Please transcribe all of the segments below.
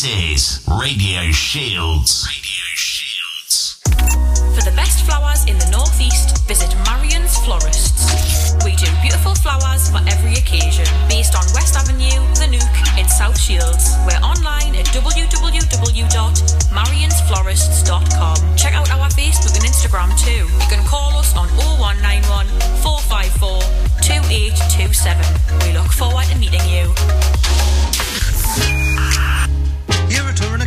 This is Radio Shields. Radio Shields. For the best flowers in the northeast, visit Marion's Florists. We do beautiful flowers for every occasion, based on West Avenue, The Nook in South Shields. We're online at www.marionsflorists.com. Check out our Facebook and Instagram too. You can call us on 0191 454 2827. We look forward to meeting you.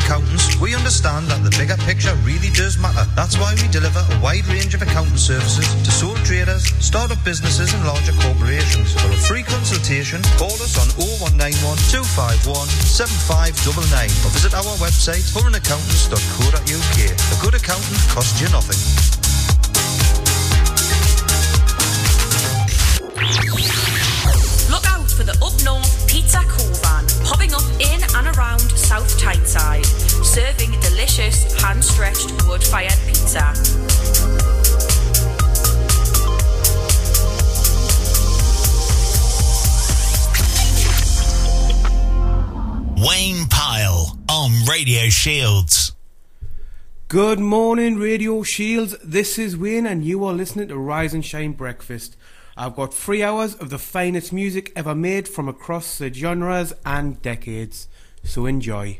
Accountants, we understand that the bigger picture really does matter. That's why we deliver a wide range of accounting services to sole traders, startup businesses and larger corporations. For a free consultation, call us on 0191 251 7599 or visit our website turinaccountants.co.uk. A good accountant costs you nothing. Hand-stretched wood-fired pizza. Wayne Pyle on Radio Shields. Good morning, Radio Shields. This is Wayne, and you are listening to Rise and Shine Breakfast. I've got three hours of the finest music ever made from across the genres and decades. So enjoy.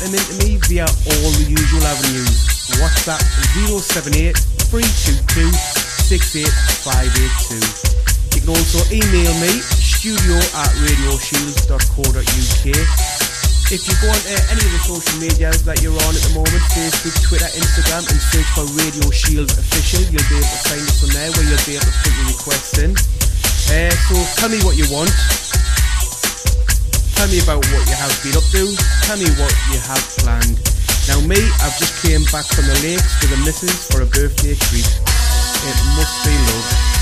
Them into me via all the usual avenues. WhatsApp 078 322 68582. You can also email me studio at radioshields.co.uk. If you go on to any of the social medias that you're on at the moment, Facebook, Twitter, Instagram, and search for Radio Shields Official, you'll be able to find us on there where you'll be able to put your requests in. Uh, so tell me what you want. Tell me about what you have been up to. Tell me what you have planned. Now me, I've just came back from the lakes with the missus for a birthday treat. It must be love.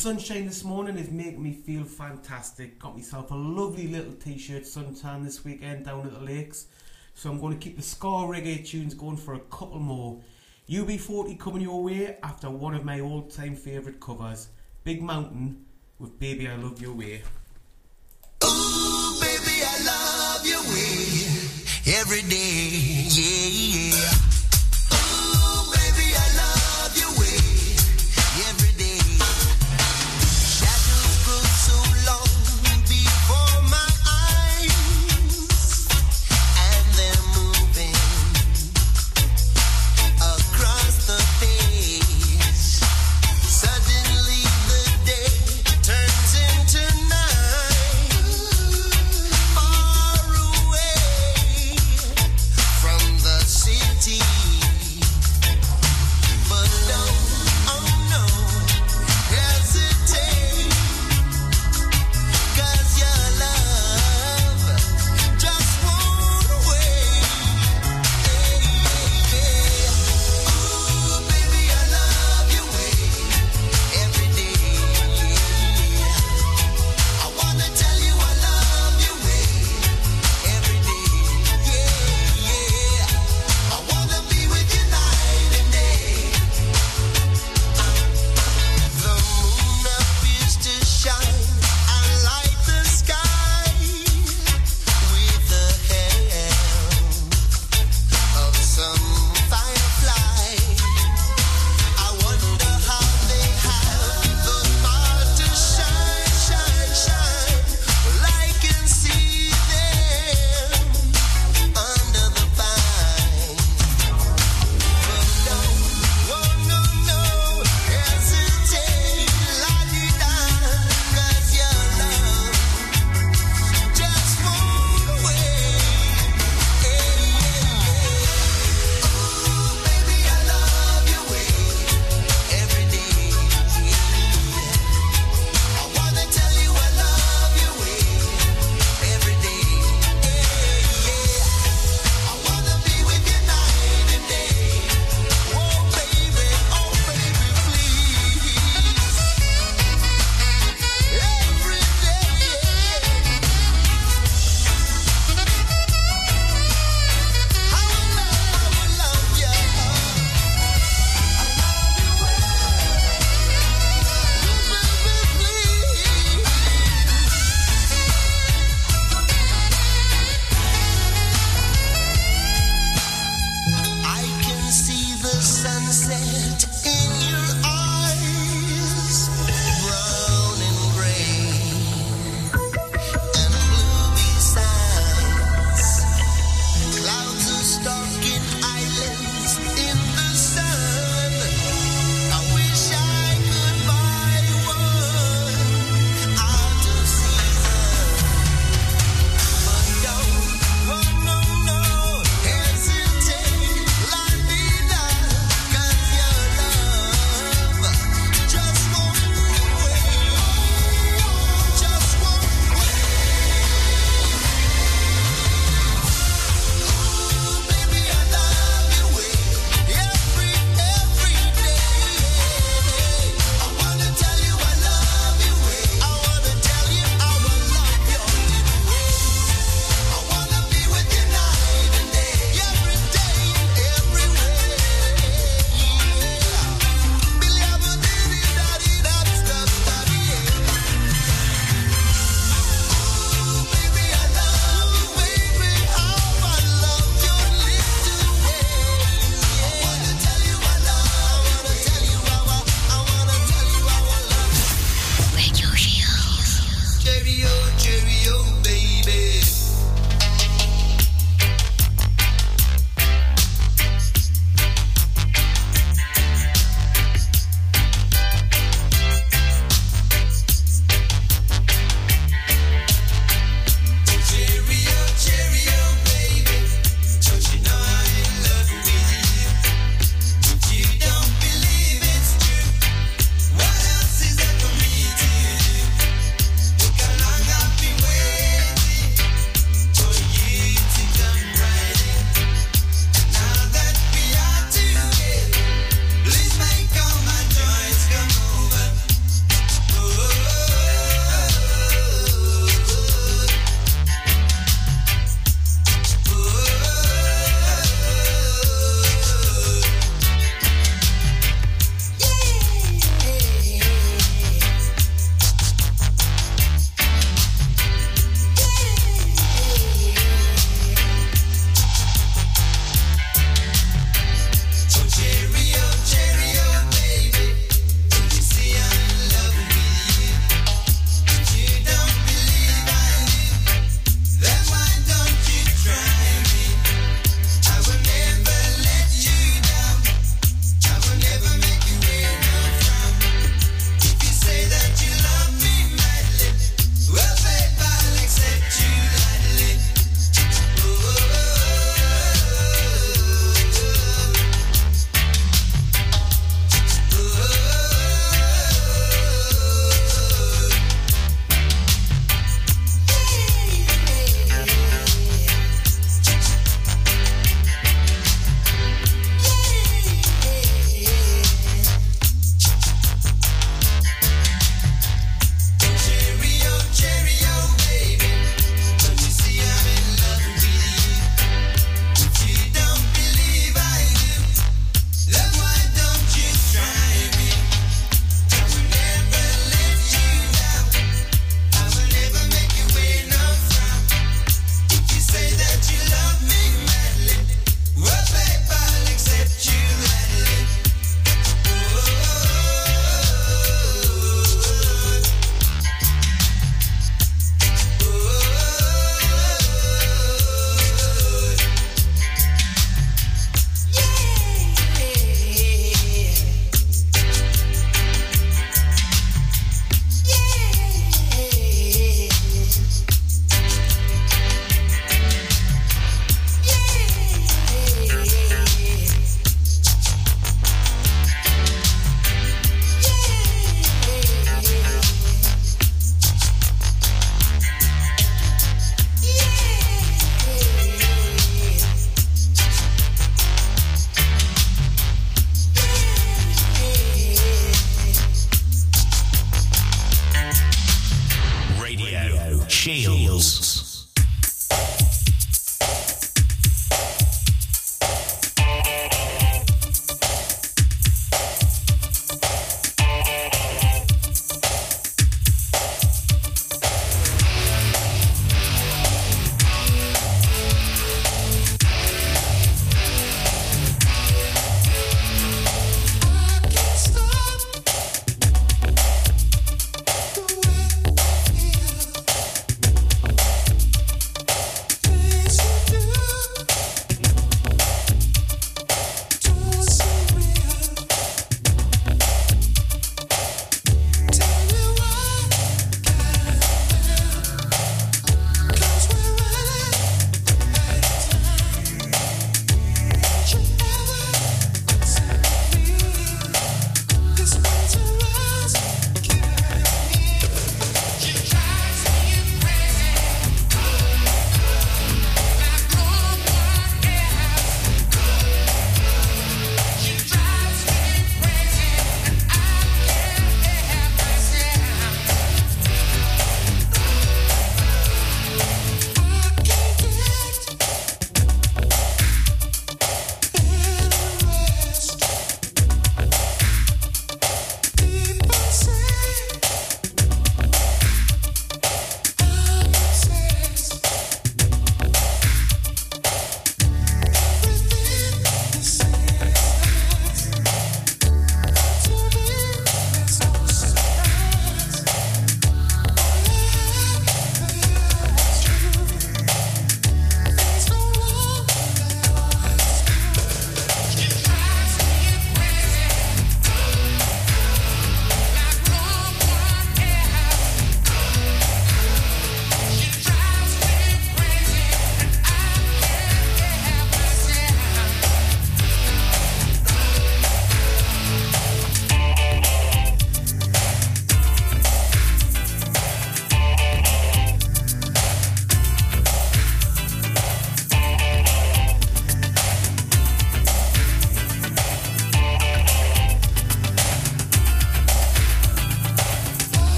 Sunshine this morning is making me feel fantastic. Got myself a lovely little t-shirt suntan this weekend down at the lakes. So I'm going to keep the ska reggae tunes going for a couple more. UB40 coming your way after one of my all-time favourite covers, Big Mountain with Baby I Love Your Way. Ooh, baby, I love your way every day, yeah, yeah.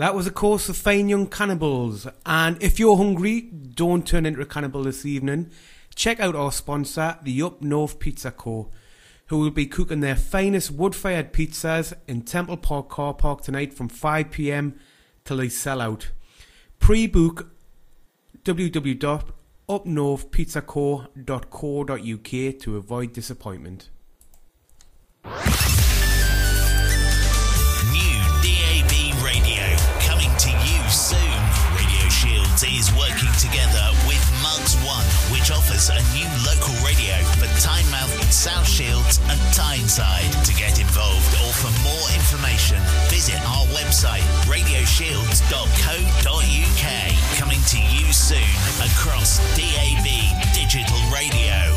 That was, of course, the Fine Young Cannibals. And if you're hungry, don't turn into a cannibal this evening. Check out our sponsor, the Up North Pizza Co., who will be cooking their finest wood fired pizzas in Temple Park car park tonight from 5 pm till they sell out. Pre book www.upnorthpizzaco.co.uk to avoid disappointment. Is working together with Mugs One, which offers a new local radio for Tynemouth, South Shields, and Tyneside. To get involved or for more information, visit our website radioshields.co.uk. Coming to you soon across DAB digital radio.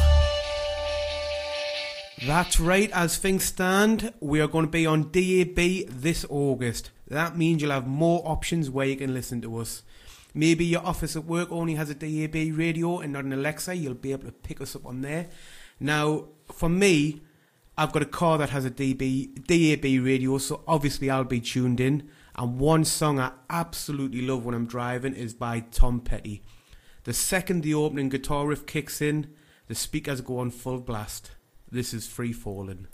That's right, as things stand, we are going to be on DAB this August. That means you'll have more options where you can listen to us. Maybe your office at work only has a DAB radio and not an Alexa, you'll be able to pick us up on there. Now, for me, I've got a car that has a DB, DAB radio, so obviously I'll be tuned in. And one song I absolutely love when I'm driving is by Tom Petty. The second the opening guitar riff kicks in, the speakers go on full blast. This is Free Falling.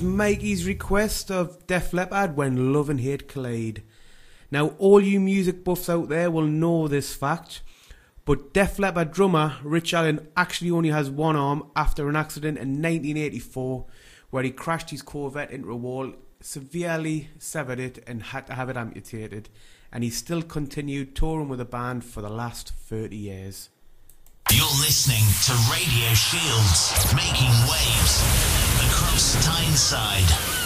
Was Mikey's request of Def Leppard when love and hate collide. Now, all you music buffs out there will know this fact, but Def Leppard drummer Rick Allen actually only has one arm after an accident in 1984 where he crashed his Corvette into a wall, severely severed it, and had to have it amputated. And he still continued touring with the band for the last 30 years. You're listening to Radio Shields, making waves across Tyneside.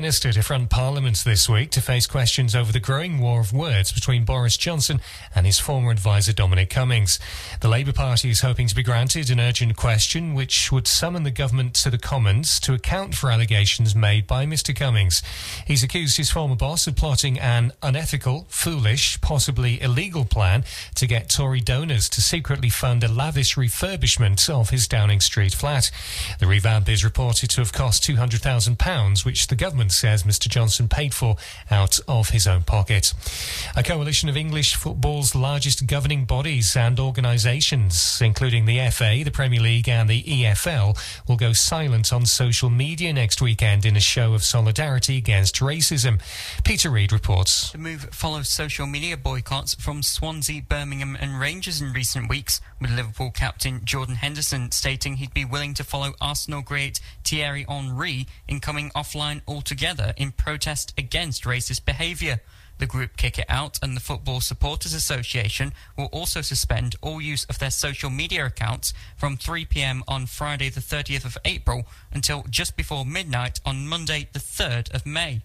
Minister to front Parliament this week to face questions over the growing war of words between Boris Johnson and his former advisor Dominic Cummings. The Labour Party is hoping to be granted an urgent question which would summon the government to the Commons to account for allegations made by Mr Cummings. He's accused his former boss of plotting an unethical, foolish, possibly illegal plan to get Tory donors to secretly fund a lavish refurbishment of his Downing Street flat. The revamp is reported to have cost £200,000, which the government says Mr Johnson paid for out of his own pocket. A coalition of English football's largest governing bodies and organisations, including the FA, the Premier League, and the EFL, will go silent on social media next weekend in a show of solidarity against racism. Peter Reid reports. The move follows social media boycotts from Swansea, Birmingham, and Rangers in recent weeks, with Liverpool captain Jordan Henderson stating he'd be willing to follow Arsenal great Thierry Henry in coming offline altogether in protest against racist behaviour. The group Kick It Out and the Football Supporters Association will also suspend all use of their social media accounts from 3 pm on Friday, the 30th of April, until just before midnight on Monday, the 3rd of May.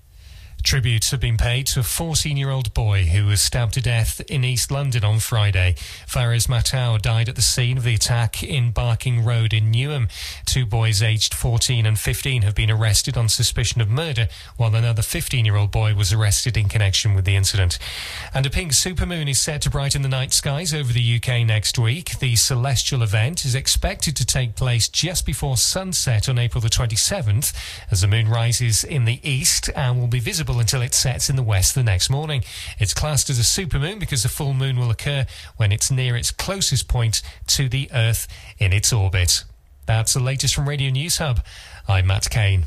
Tributes have been paid to a 14 year old boy who was stabbed to death in East London on Friday. Fares Maatou died at the scene of the attack in Barking Road in Newham. Two boys aged 14 and 15 have been arrested on suspicion of murder, while another 15 year old boy was arrested in connection with the incident. And a pink supermoon is set to brighten the night skies over the UK next week. The celestial event is expected to take place just before sunset on April the 27th as the moon rises in the east and will be visible until it sets in the west the next morning. It's classed as a supermoon because the full moon will occur when it's near its closest point to the Earth in its orbit. That's the latest from Radio News Hub. I'm Matt Kane.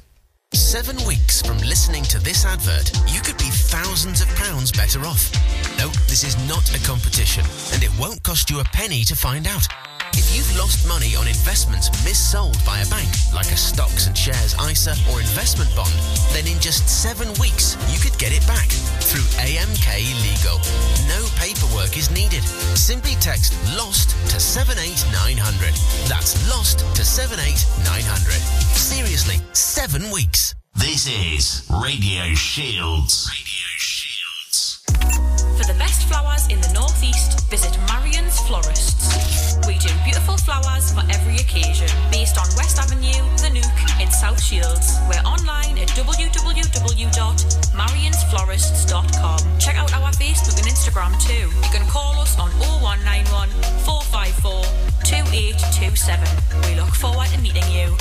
Seven weeks from listening to this advert, you could be thousands of pounds better off. No, this is not a competition, and it won't cost you a penny to find out. If you've lost money on investments missold by a bank, like a stocks and shares ISA or investment bond, then in just seven weeks, you could get it back through AMK Legal. No paperwork is needed. Simply text LOST to 78900. That's LOST to 78900. Seriously, seven weeks. This is Radio Shields. Radio Shields. For the best flowers in the northeast, visit Marion's Florists. We do beautiful flowers for every occasion, based on West Avenue, The Nook, in South Shields. We're online at www.marionsflorists.com. Check out our Facebook and Instagram too. You can call us on 0191 454 2827. We look forward to meeting you.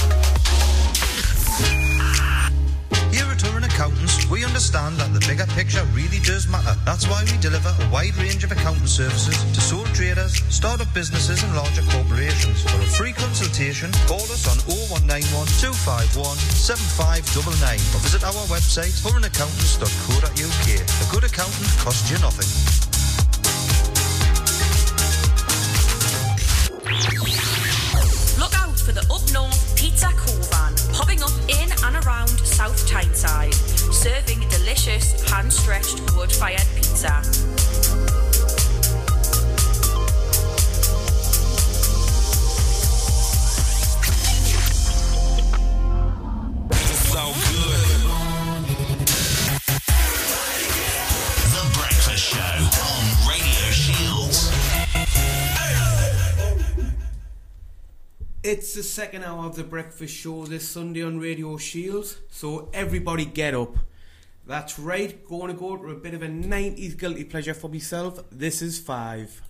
We understand that the bigger picture really does matter. That's why we deliver a wide range of accounting services to sole traders, startup businesses and larger corporations. For a free consultation, call us on 0191 251 7599 or visit our website turinaccountants.co.uk. A good accountant costs you nothing. Look out for the Up North Pizza Covan, popping up in and around South Tyneside, serving delicious hand-stretched wood-fired pizza. It's the second hour of the breakfast show this Sunday on Radio Shields, so everybody get up. That's right, going to go to a bit of a 90s guilty pleasure for myself. This is five.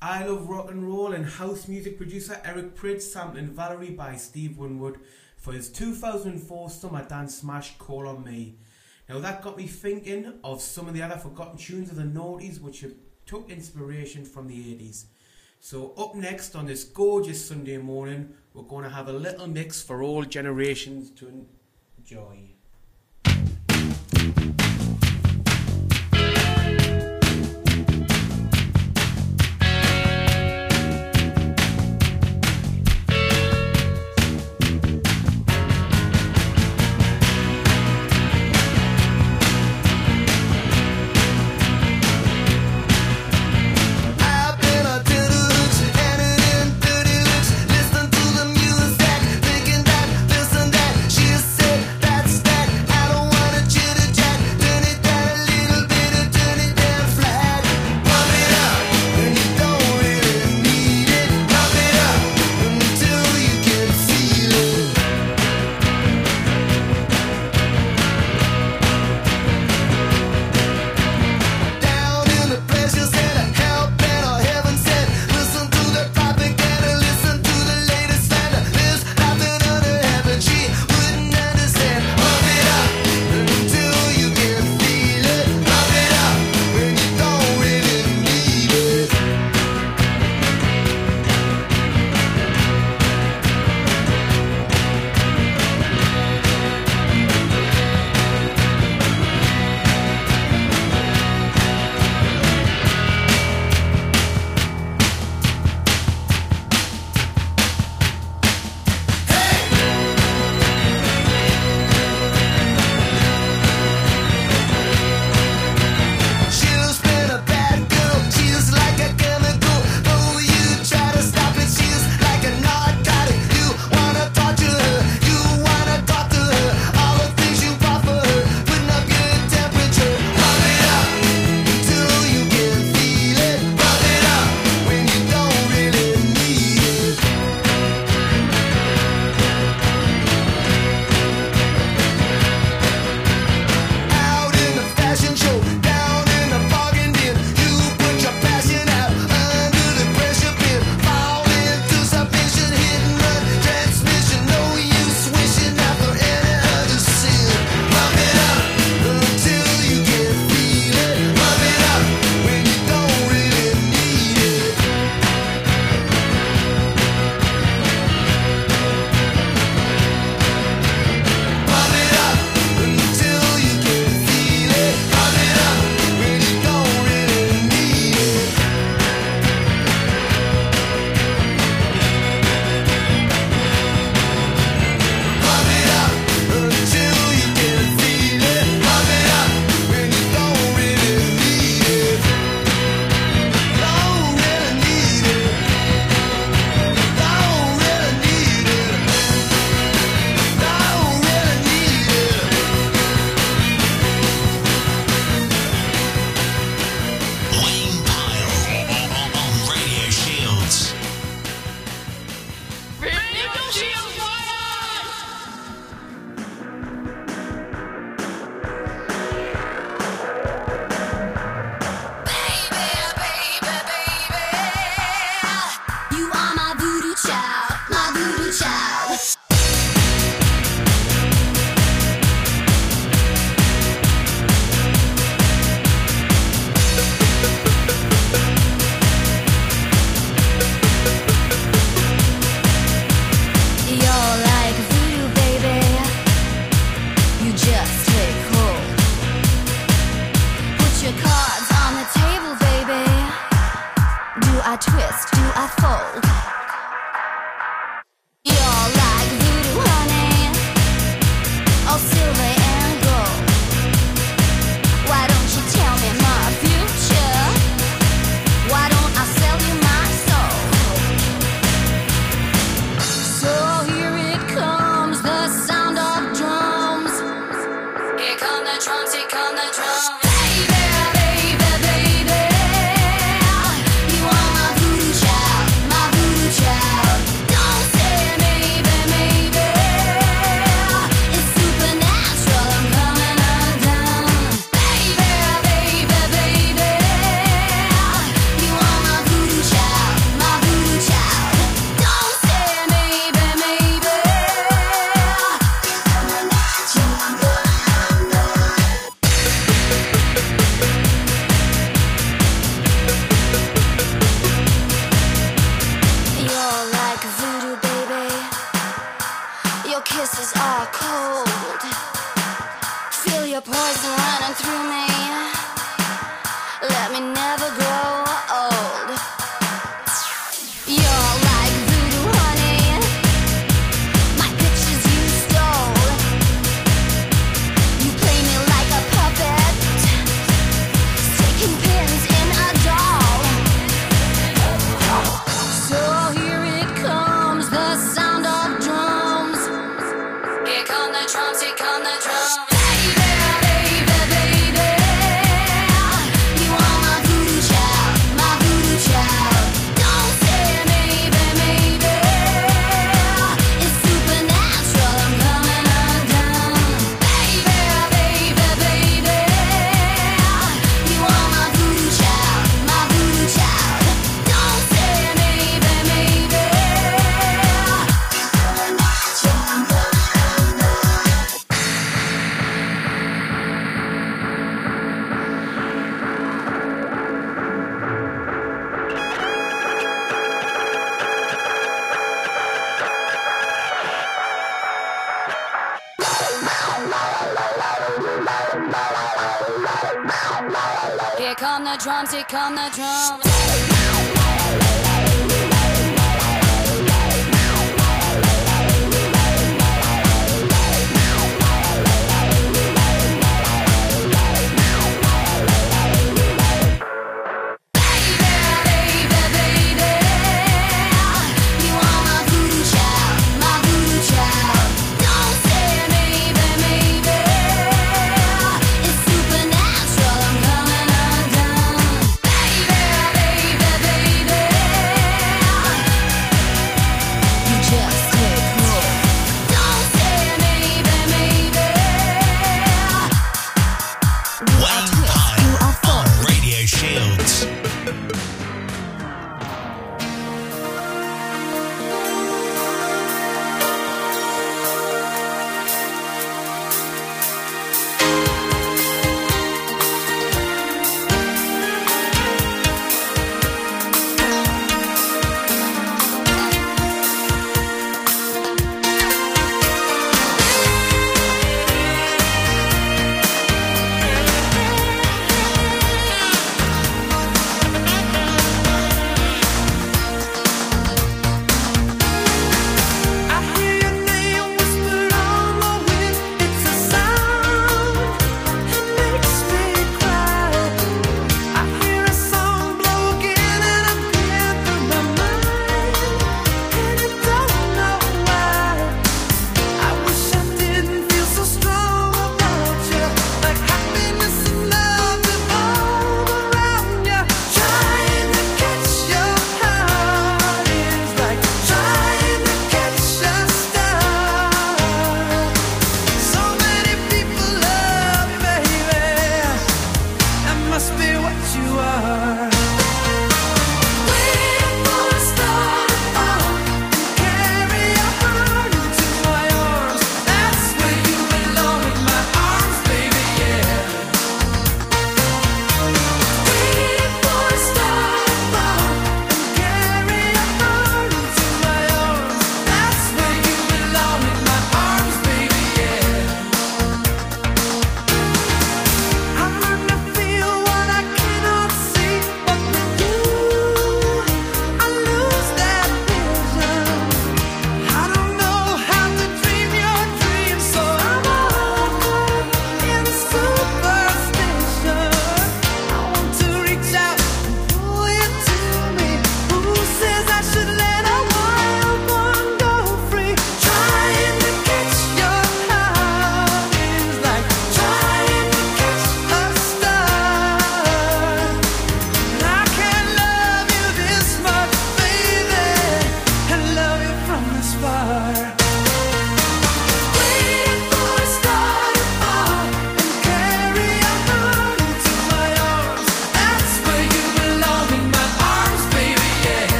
I Love Rock and Roll, and house music producer Eric Prydz sampling Valerie by Steve Winwood for his 2004 summer dance smash Call On Me. Now that got me thinking of some of the other forgotten tunes of the noughties which took inspiration from the 80s. So up next on this gorgeous Sunday morning, we're going to have a little mix for all generations to enjoy.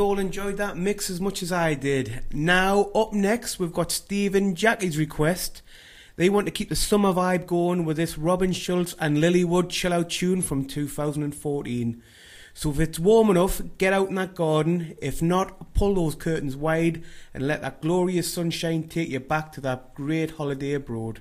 all enjoyed that mix as much as I did. Now, up next, we've got Stephen Jackie's request. They want to keep the summer vibe going with this Robin Schulz and Lilly Wood chill out tune from 2014. So if it's warm enough, get out in that garden. If not, pull those curtains wide and let that glorious sunshine take you back to that great holiday abroad.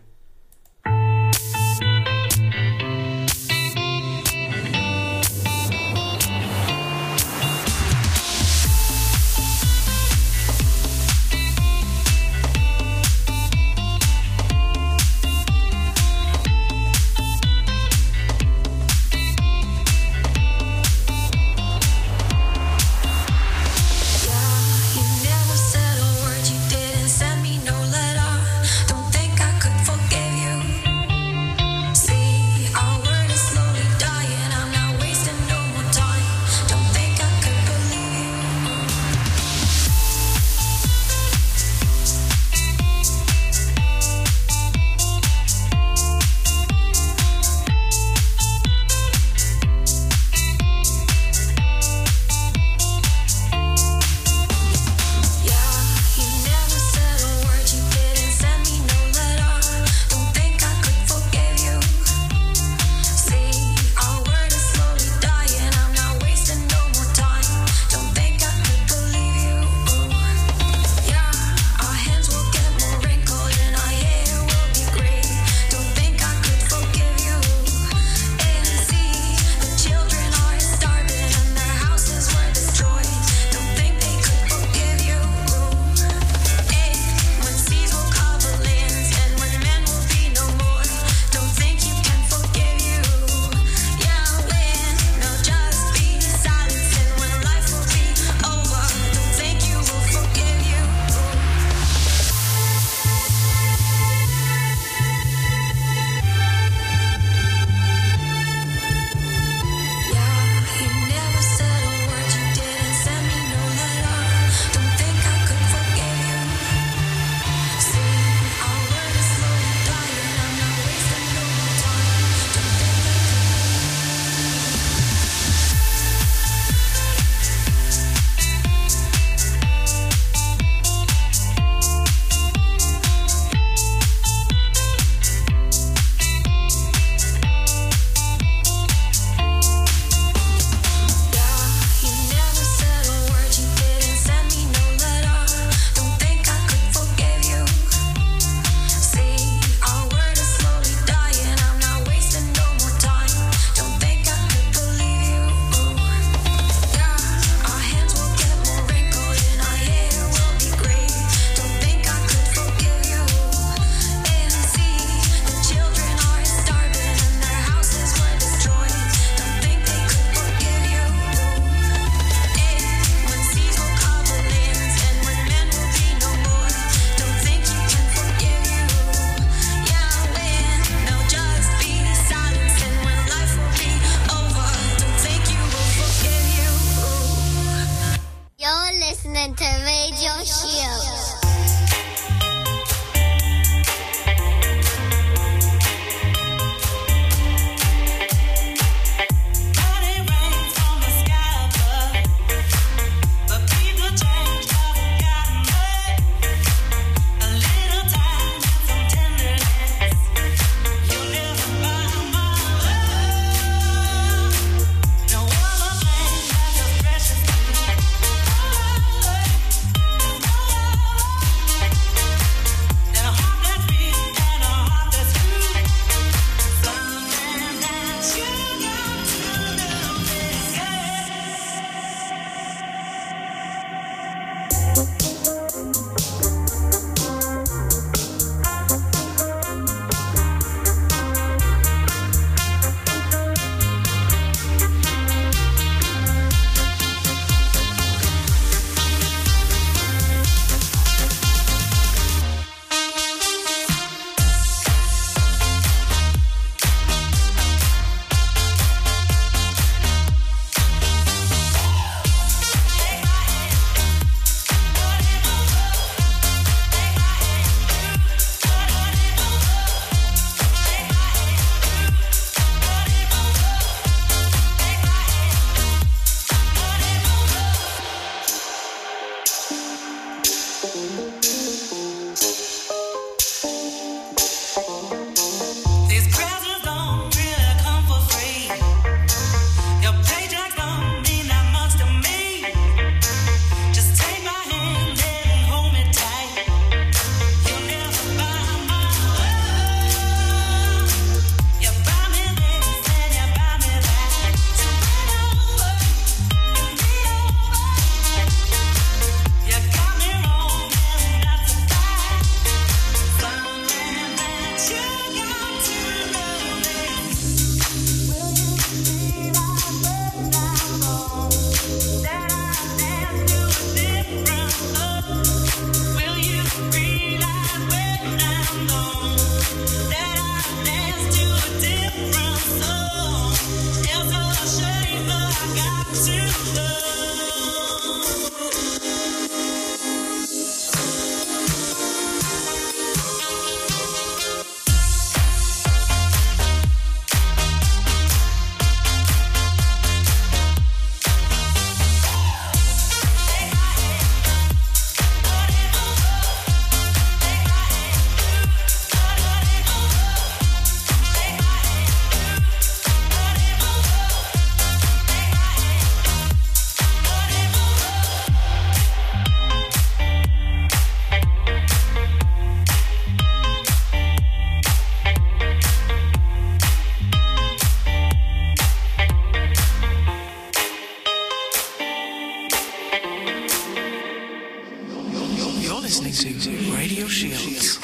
Radio Shields.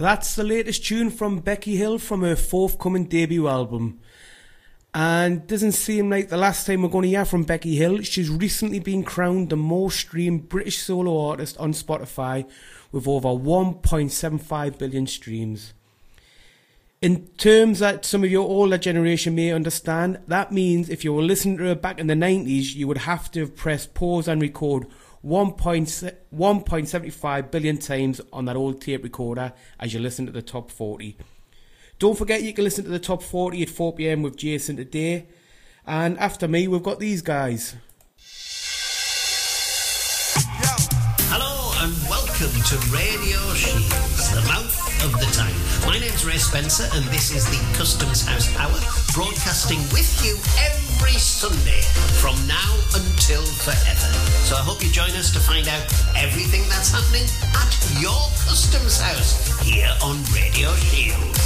That's the latest tune from Becky Hill from her forthcoming debut album. And doesn't seem like the last time we're going to hear from Becky Hill. She's recently been crowned the most streamed British solo artist on Spotify with over 1.75 billion streams. In terms that some of your older generation may understand, that means if you were listening to her back in the 90s, you would have to have pressed pause and record 1.se- 1.75 billion times on that old tape recorder as you listen to the top 40. Don't forget you can listen to the top 40 at 4pm with Jason today. And after me, we've got these guys. Hello and welcome to Radio Shields, the mouth of the town. My name's Ray Spencer and this is the Customs House Hour, broadcasting with you every Sunday from now until forever. So I hope you join us to find out everything that's happening at your Customs House here on Radio Shields.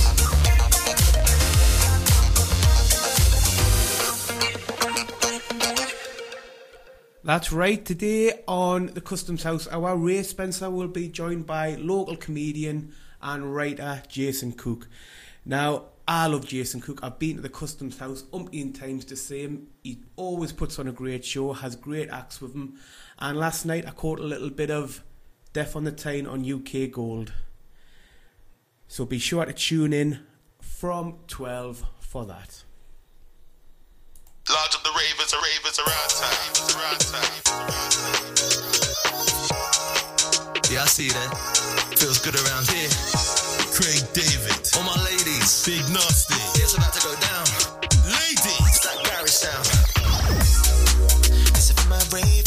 That's right. Today on the Customs House Hour, Ray Spencer will be joined by local comedian and writer Jason Cook. Now, I love Jason Cook. I've been to the Customs House umpteen times to see him. He always puts on a great show, has great acts with him. And last night I caught a little bit of Death on the Tyne on UK Gold. So be sure to tune in from 12 for that. Large of the ravers, a ravers around time. Around time. Yeah, I see that. Feels good around here. Craig David. All my ladies. Big Nasty. It's about to go down. Ladies. It's that Barry sound. Is for my ravers.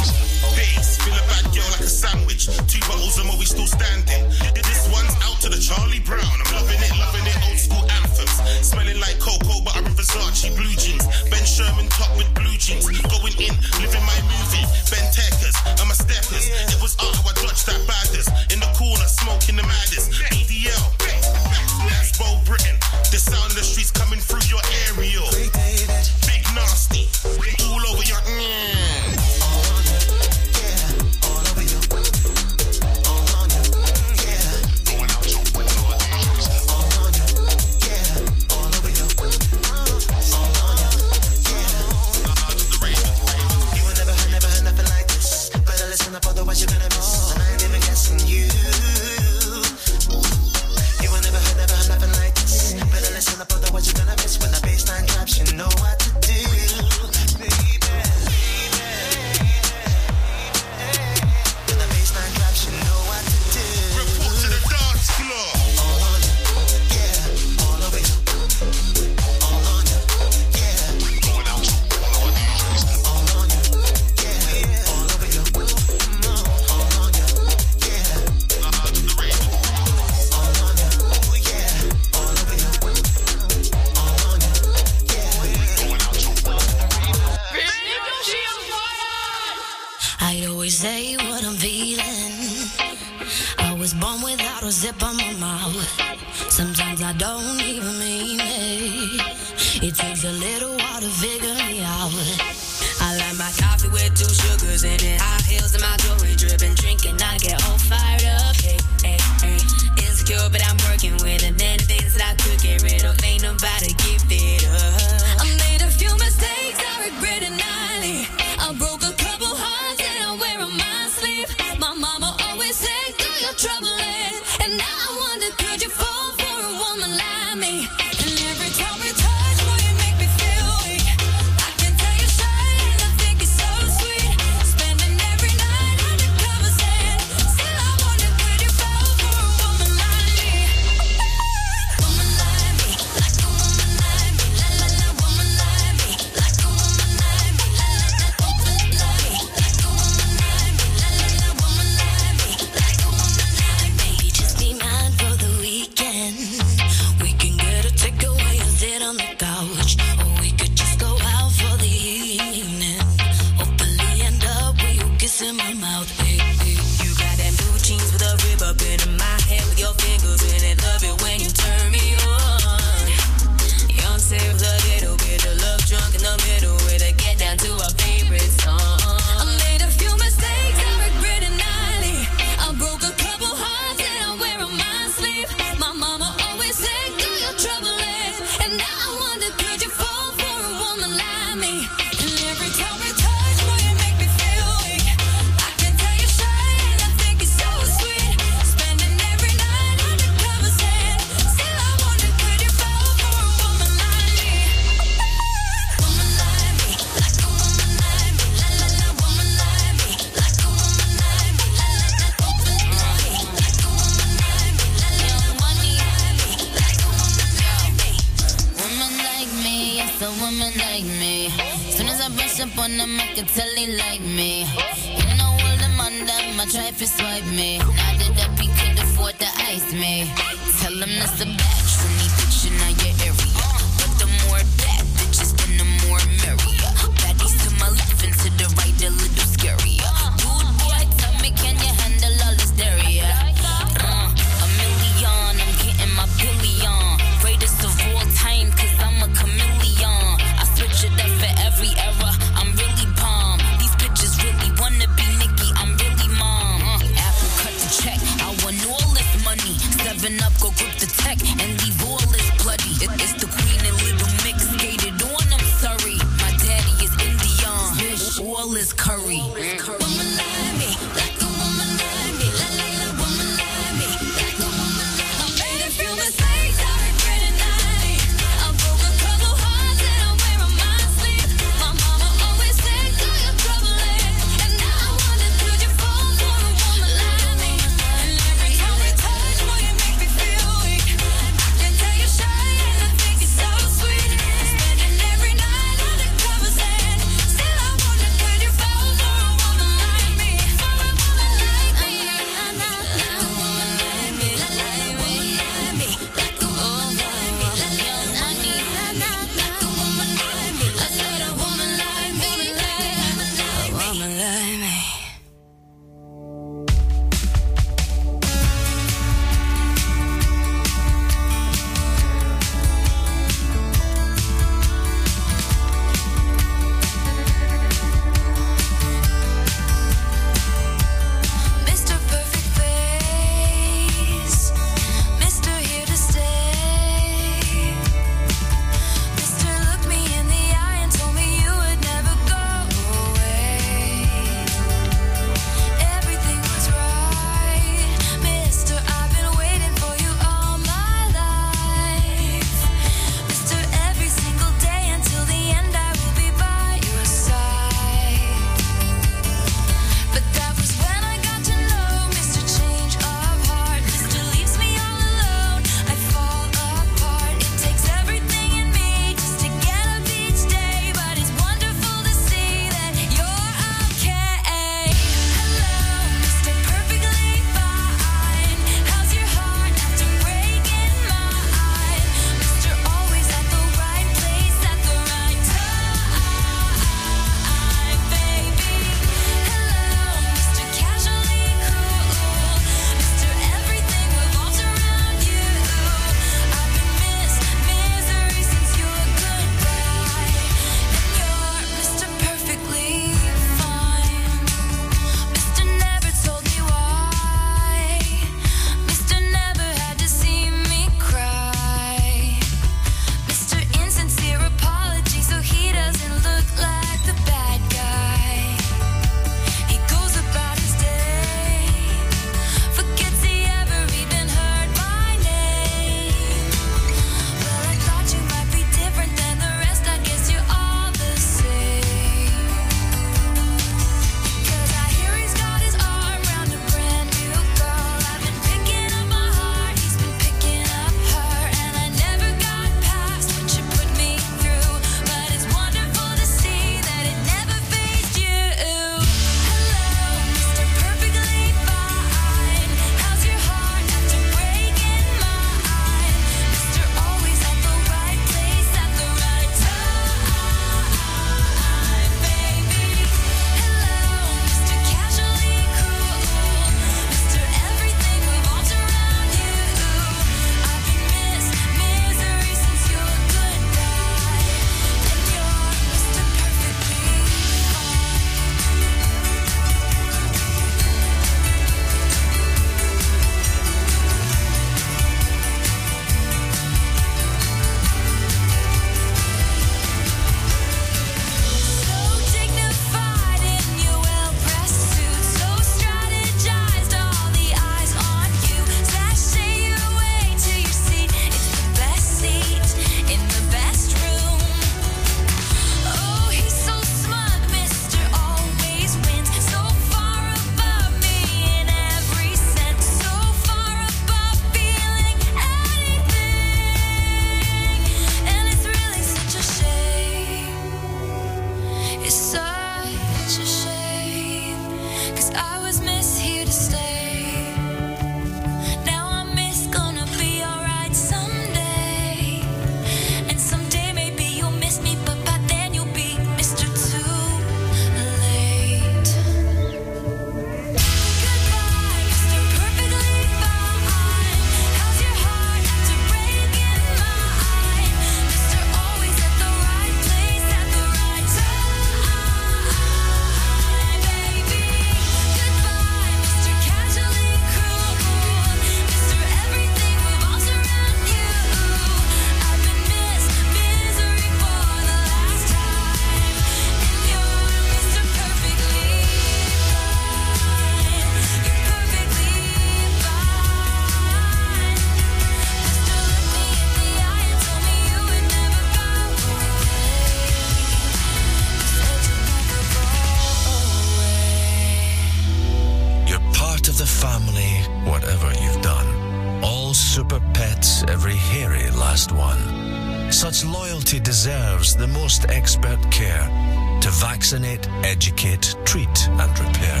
Vaccinate, educate, treat, and repair.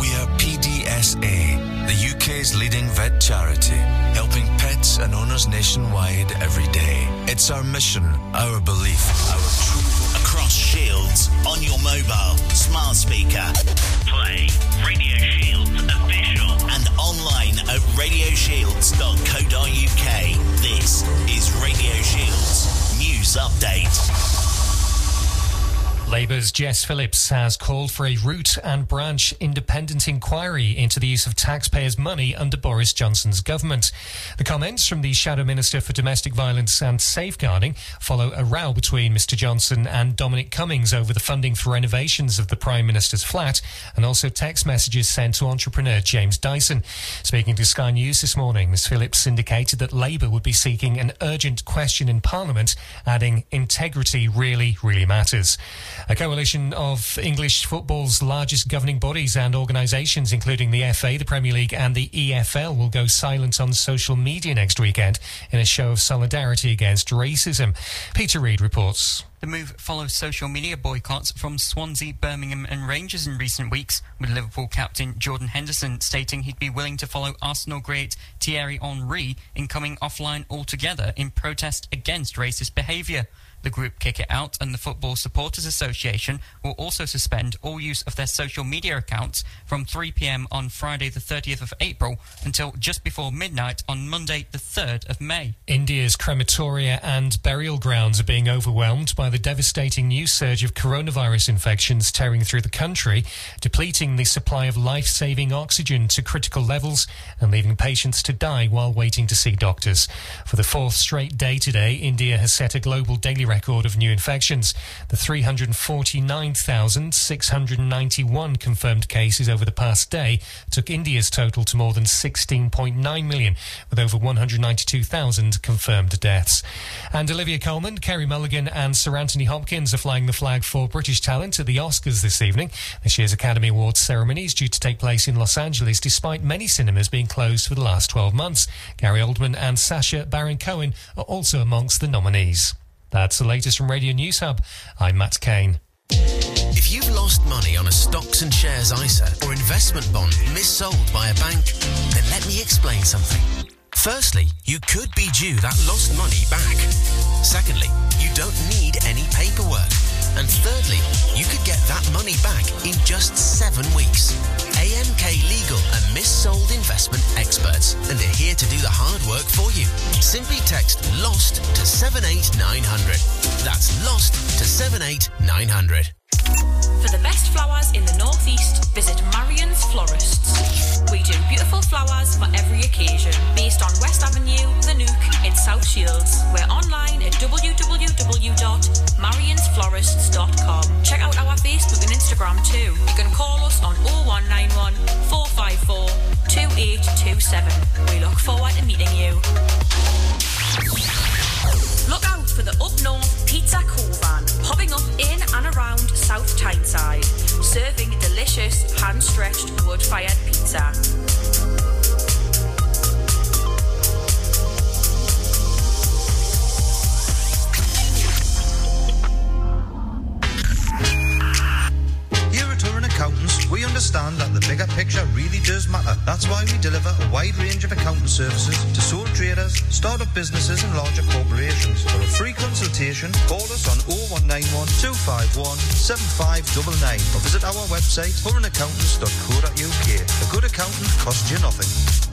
We are PDSA, the UK's leading vet charity, helping pets and owners nationwide every day. It's our mission, our belief, our truth. Across Shields, on your mobile, smart speaker. Play Radio Shields official and online at radioshields.co.uk. This is Radio Shields News Update. Labour's Jess Phillips has called for a root and branch independent inquiry into the use of taxpayers' money under Boris Johnson's government. The comments from the Shadow Minister for Domestic Violence and Safeguarding follow a row between Mr Johnson and Dominic Cummings over the funding for renovations of the Prime Minister's flat and also text messages sent to entrepreneur James Dyson. Speaking to Sky News this morning, Ms Phillips indicated that Labour would be seeking an urgent question in Parliament, adding integrity really, really matters. A coalition of English football's largest governing bodies and organisations, including the FA, the Premier League, and the EFL, will go silent on social media next weekend in a show of solidarity against racism. Peter Reid reports. The move follows social media boycotts from Swansea, Birmingham, and Rangers in recent weeks, with Liverpool captain Jordan Henderson stating he'd be willing to follow Arsenal great Thierry Henry in coming offline altogether in protest against racist behaviour. The group Kick It Out and the Football Supporters Association will also suspend all use of their social media accounts from 3 pm on Friday, the 30th of April, until just before midnight on Monday, the 3rd of May. India's crematoria and burial grounds are being overwhelmed by the devastating new surge of coronavirus infections tearing through the country, depleting the supply of life saving oxygen to critical levels and leaving patients to die while waiting to see doctors. For the fourth straight day today, India has set a global daily record of new infections. The 349,691 confirmed cases over the past day took India's total to more than 16.9 million, with over 192,000 confirmed deaths. And Olivia Colman, Carey Mulligan, and Sir Anthony Hopkins are flying the flag for British talent at the Oscars this evening. This year's Academy Awards ceremony is due to take place in Los Angeles, despite many cinemas being closed for the last 12 months. Gary Oldman and Sacha Baron Cohen are also amongst the nominees. That's the latest from Radio News Hub. I'm Matt Kane. If you've lost money on a stocks and shares ISA or investment bond missold by a bank, then let me explain something. Firstly, you could be due that lost money back. Secondly, you don't need any paperwork. And thirdly, you could get that money back in just seven weeks. AMK Legal and are missold investment experts and they're here to do the hard work for you. Simply text LOST to 78900. That's LOST to 78900. For the best flowers in the northeast, visit Marion's Florists. We do beautiful flowers for every occasion, based on West Avenue, The in South Shields. We're online at www.marionsflorists.com. Check out our Facebook and Instagram too. You can call us on 0191 454 2827. We look forward to meeting you. Look out for the Up North Pizza Covan, popping up in and around South Tyneside, serving delicious hand-stretched wood-fired pizza. Accountants, we understand that the bigger picture really does matter. That's why we deliver a wide range of accounting services to sole traders, startup businesses, and larger corporations. For a free consultation, call us on 0191 251 7599 or visit our website, turinaccountants.co.uk. A good accountant costs you nothing.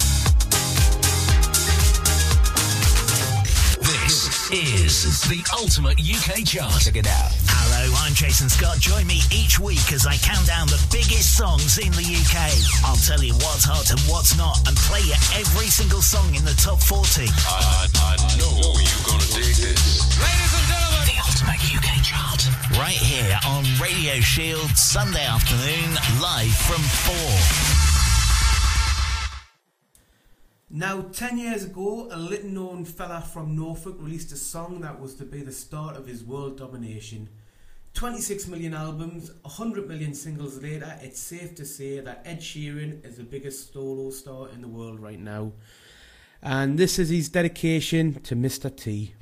Is the ultimate UK chart. Check it out. Hello, I'm Jason Scott. Join me each week as I count down the biggest songs in the UK. I'll tell you what's hot and what's not and play you every single song in the top 40. I, I know you're gonna dig this. Ladies and gentlemen, the ultimate UK chart. Right here on Radio Shield, Sunday afternoon, live from 4. Now, 10 years ago, a little known fella from Norfolk released a song that was to be the start of his world domination. 26 million albums, 100 million singles later, it's safe to say that Ed Sheeran is the biggest solo star in the world right now. And this is his dedication to Mr. T.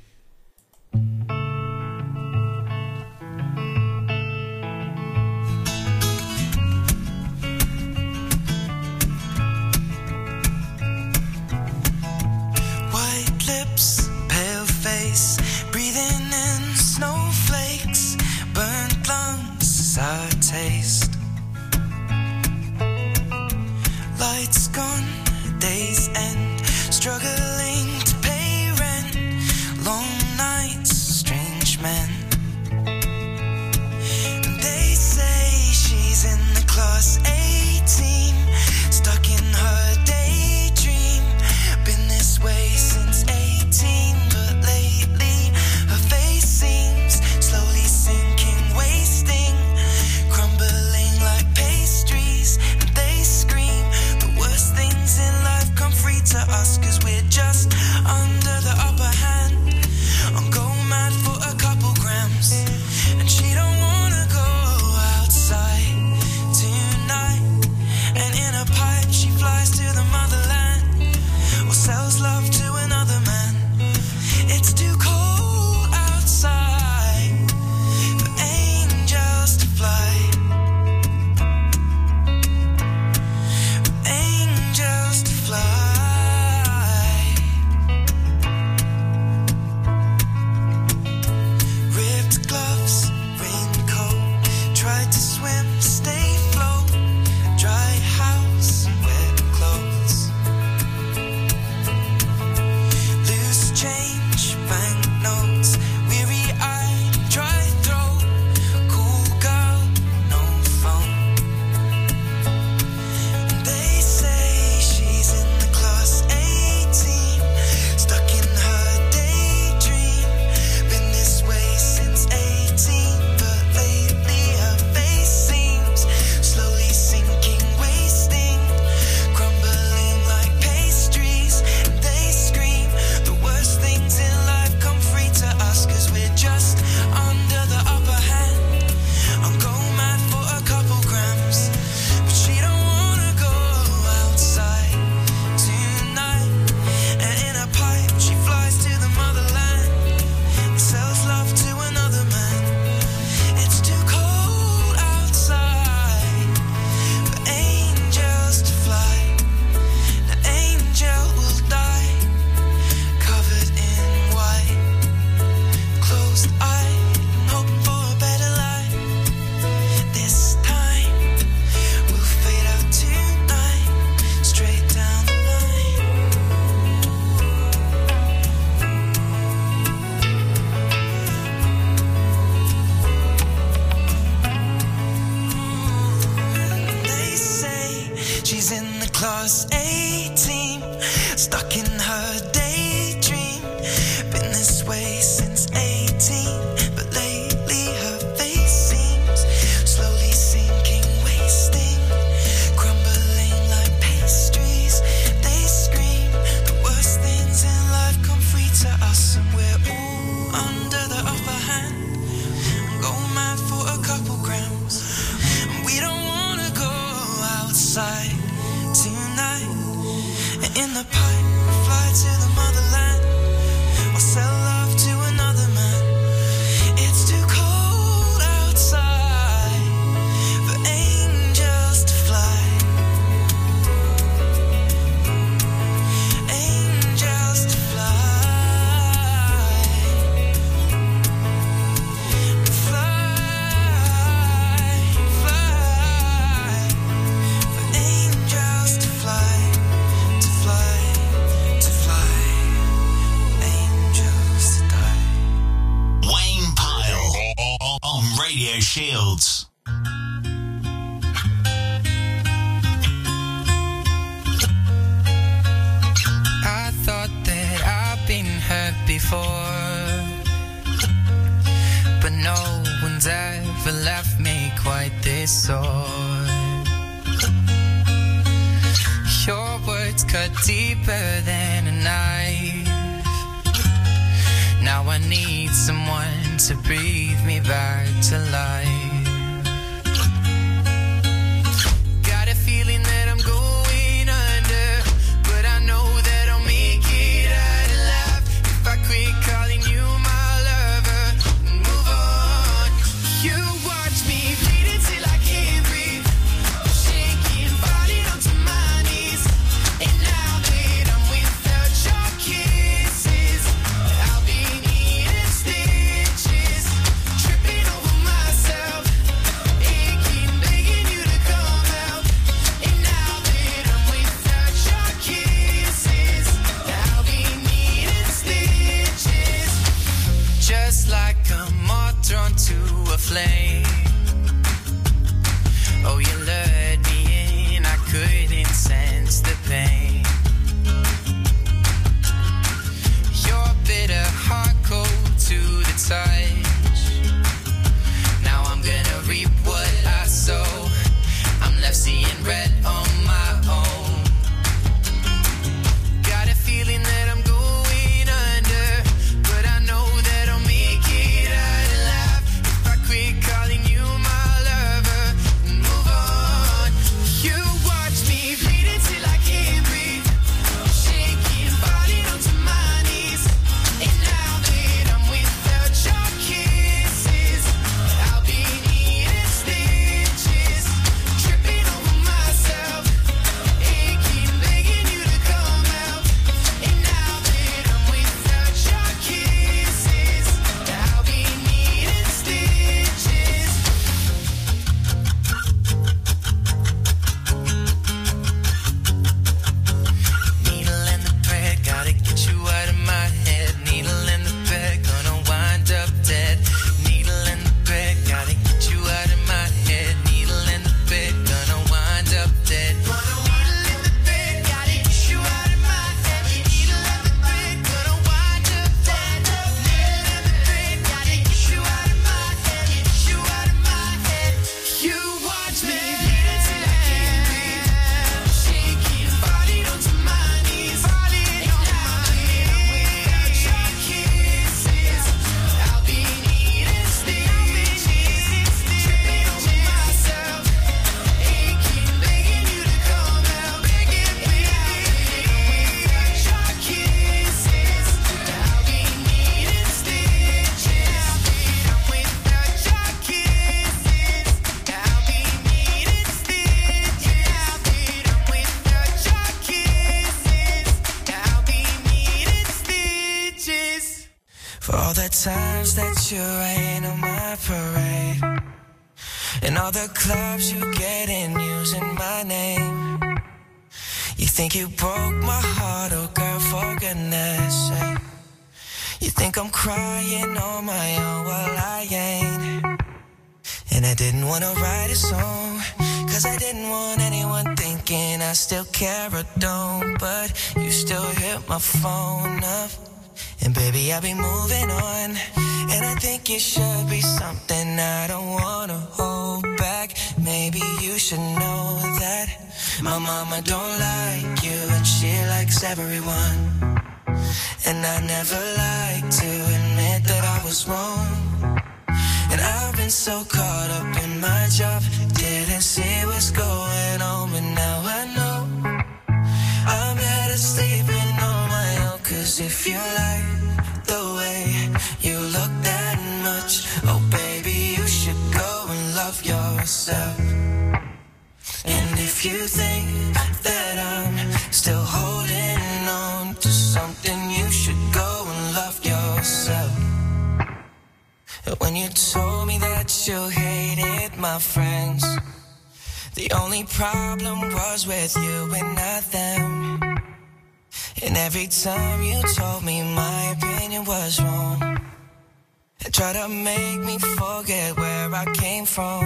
try to make me forget where I came from.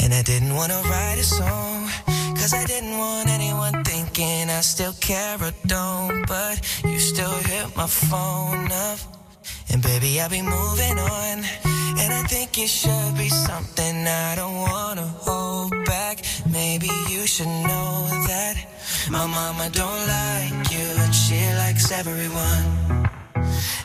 And I didn't wanna write a song, cause I didn't want anyone thinking I still care or don't. But you still hit my phone up, and baby, I'll be moving on. And I think it should be something I don't wanna hold back. Maybe you should know that my mama don't like you, and she likes everyone.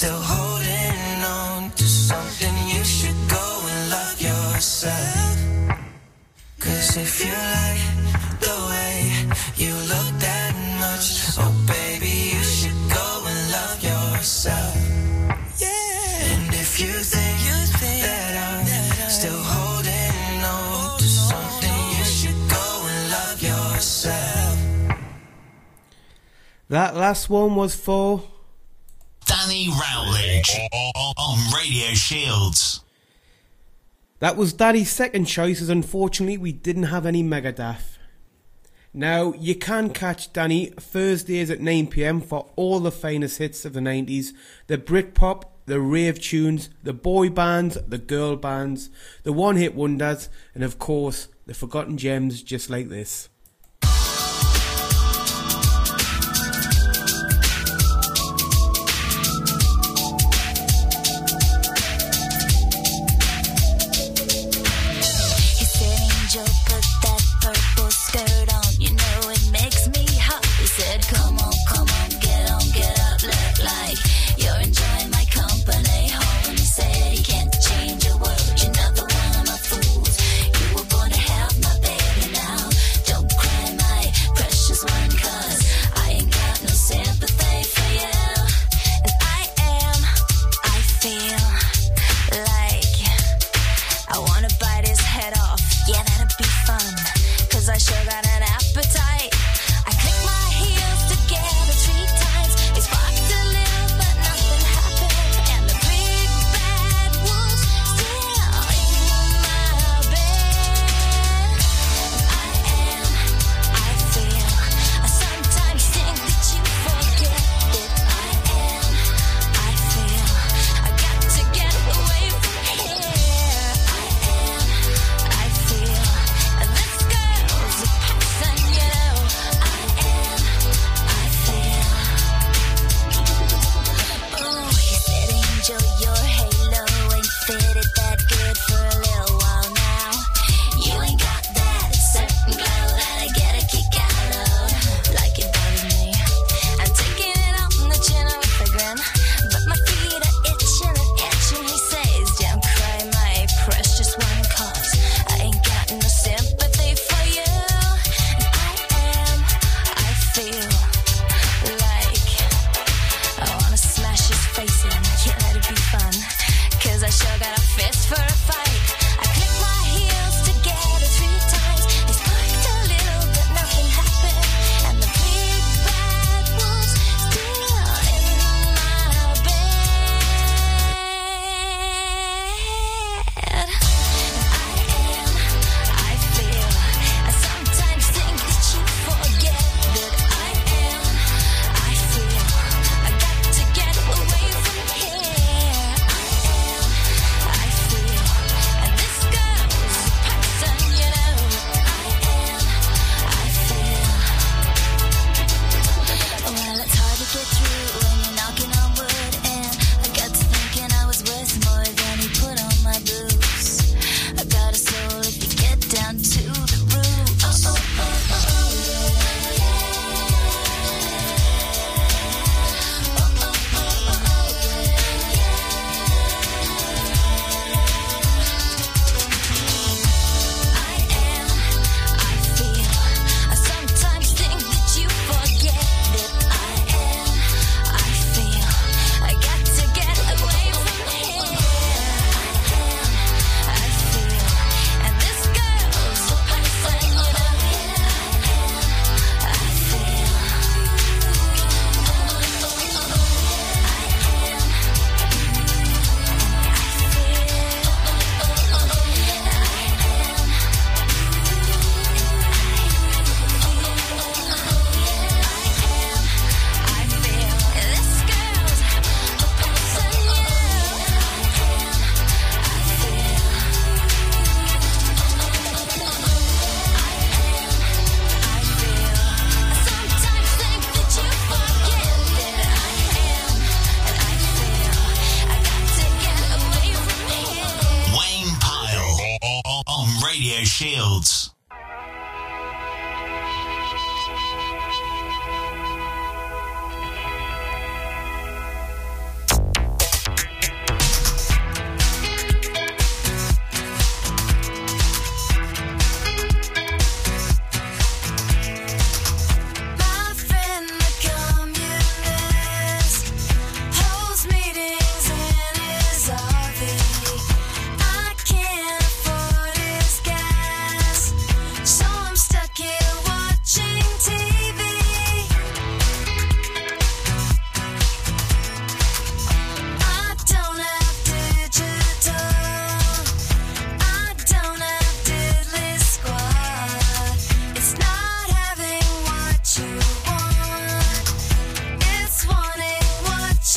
still holding on to something, you should go and love yourself. Cause if you like the way you look that much, oh baby, you should go and love yourself. Yeah. And if you think, that I'm still holding on to something, you should go and love yourself. That last one was for Danny Rowledge on Radio Shields. That was Danny's second choice, as unfortunately we didn't have any Megadeth. Now, you can catch Danny Thursdays at 9pm for all the finest hits of the 90s the Britpop, the rave tunes, the boy bands, the girl bands, the one hit wonders, and of course, the forgotten gems just like this.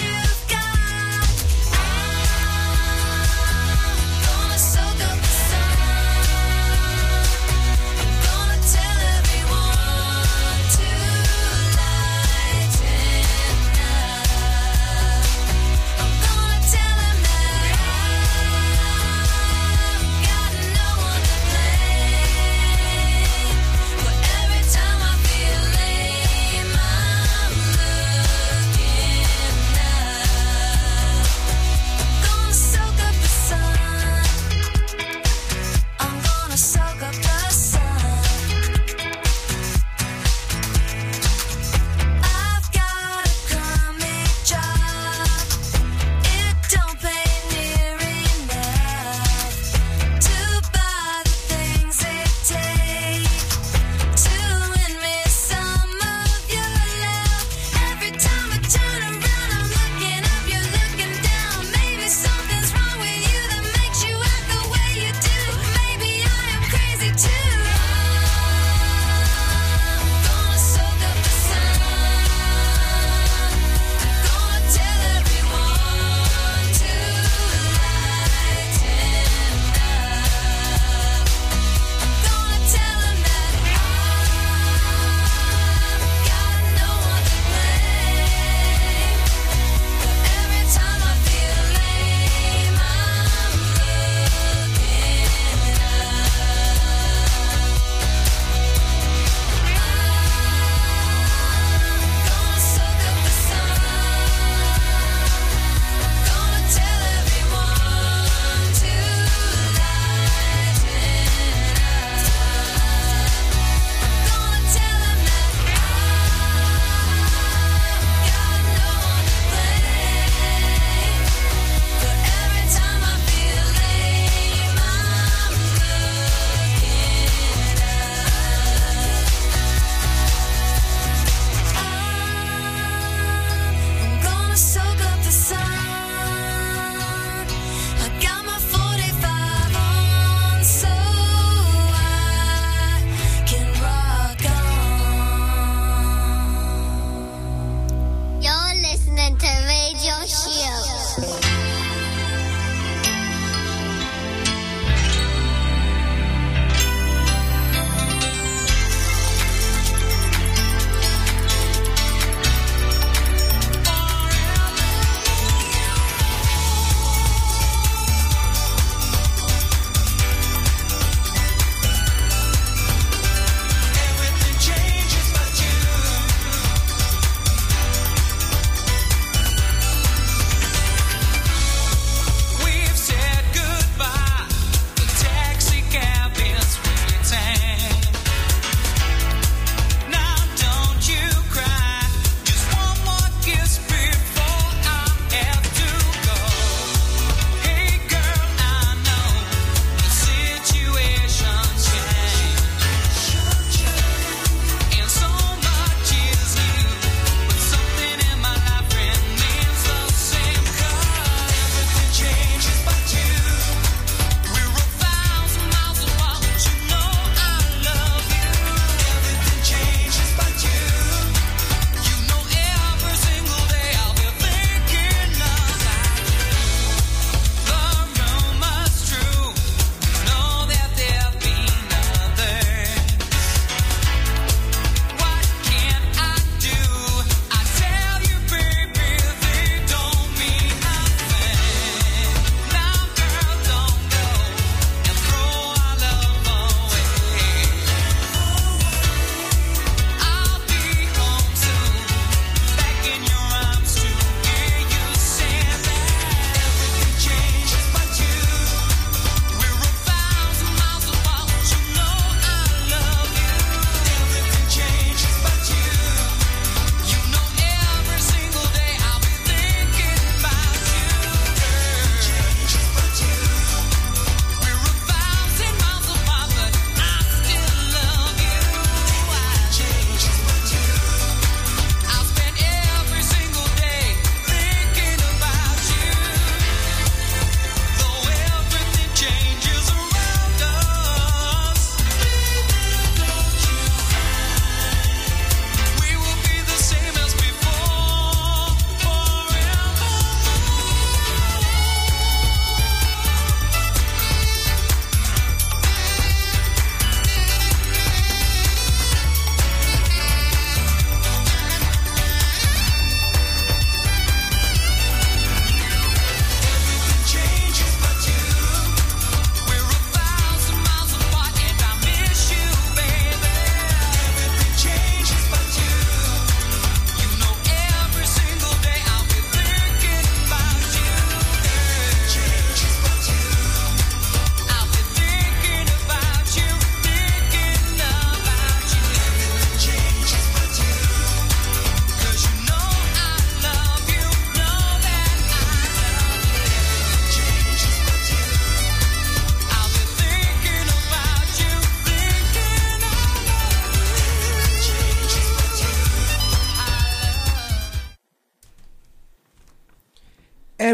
you.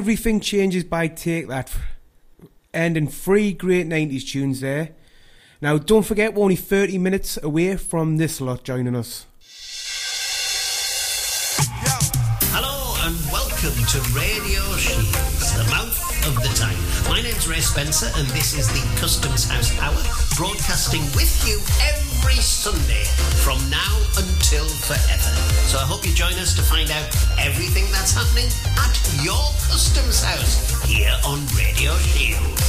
Everything changes by Take That. Ending three great 90s tunes there. Now, don't forget, we're only 30 minutes away from this lot joining us. Hello and welcome to Radio Shields, the mouth of the Tyne. Name's Ray Spencer and this is the Customs House Hour, broadcasting with you every Sunday from now until forever. So I hope you join us to find out everything that's happening at your Customs House here on Radio Shields.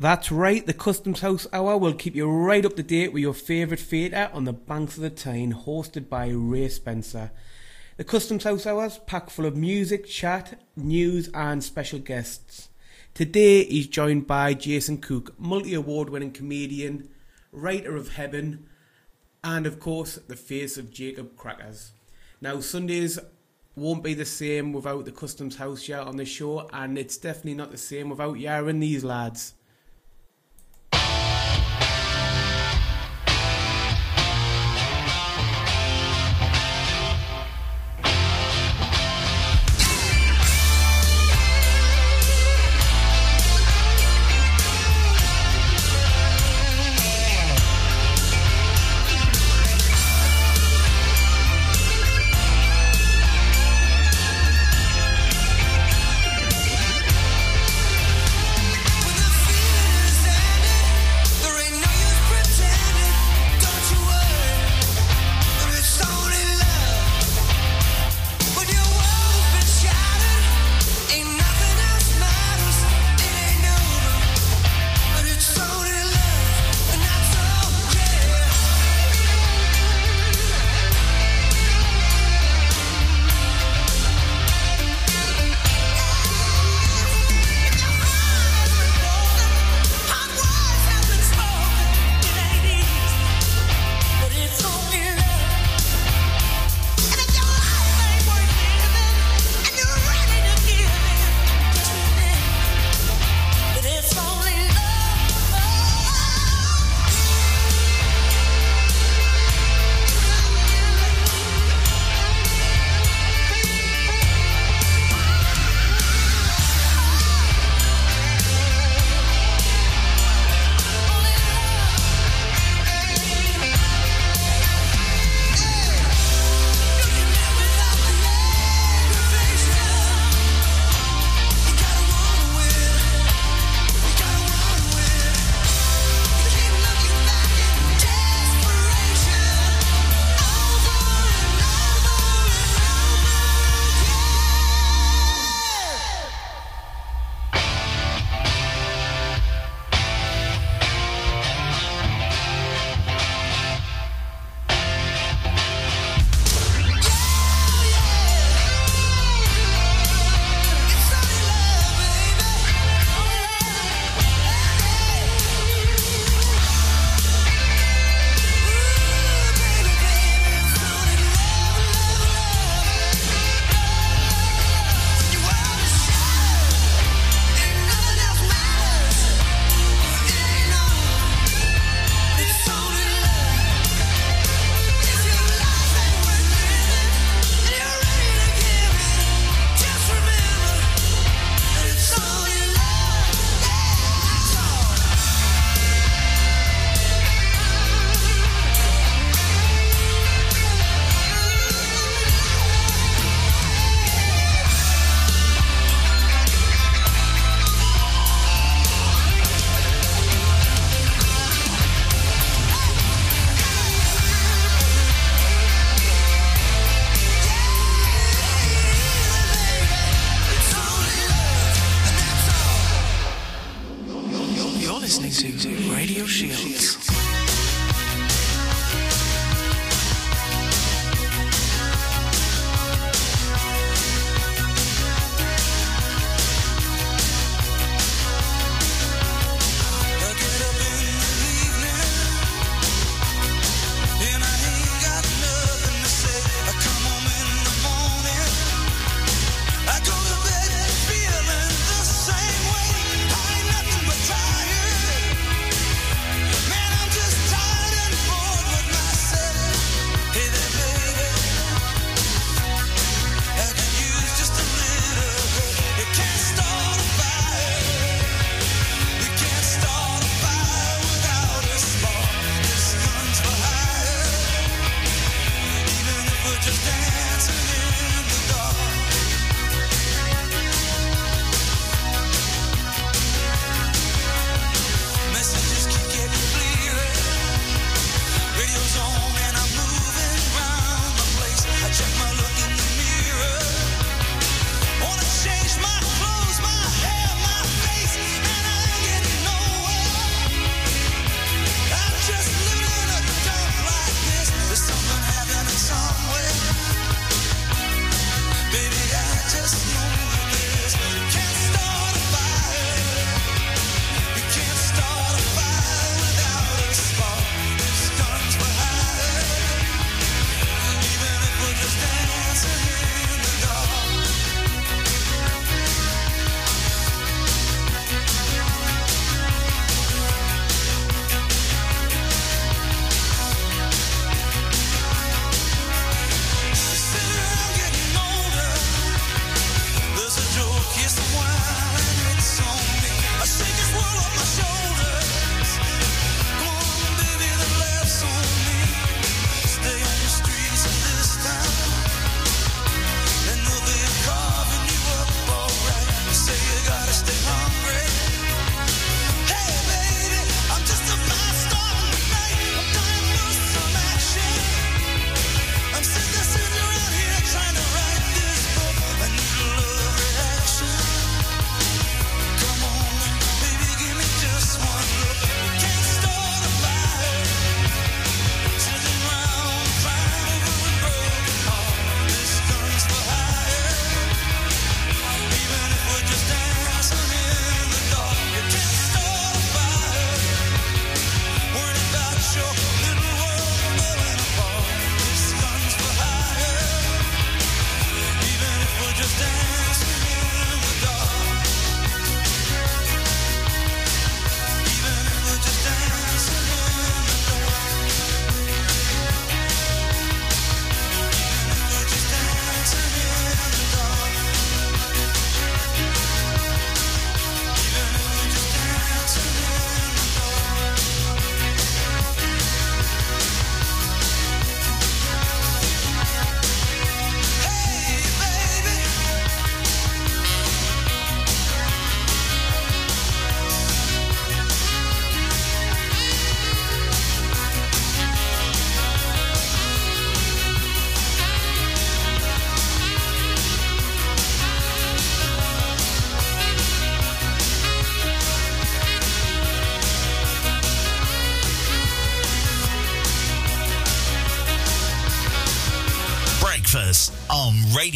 That's right, the Customs House Hour will keep you right up to date with your favourite theatre on the banks of the Tyne, hosted by Ray Spencer. The Customs House Hour's packed full of music, chat, news, and special guests. Today he's joined by Jason Cook, multi award winning comedian, writer of Heaven, and of course, the face of Jacob Crackers. Now, Sundays won't be the same without the Customs House shout on the show, and it's definitely not the same without Yara and these lads.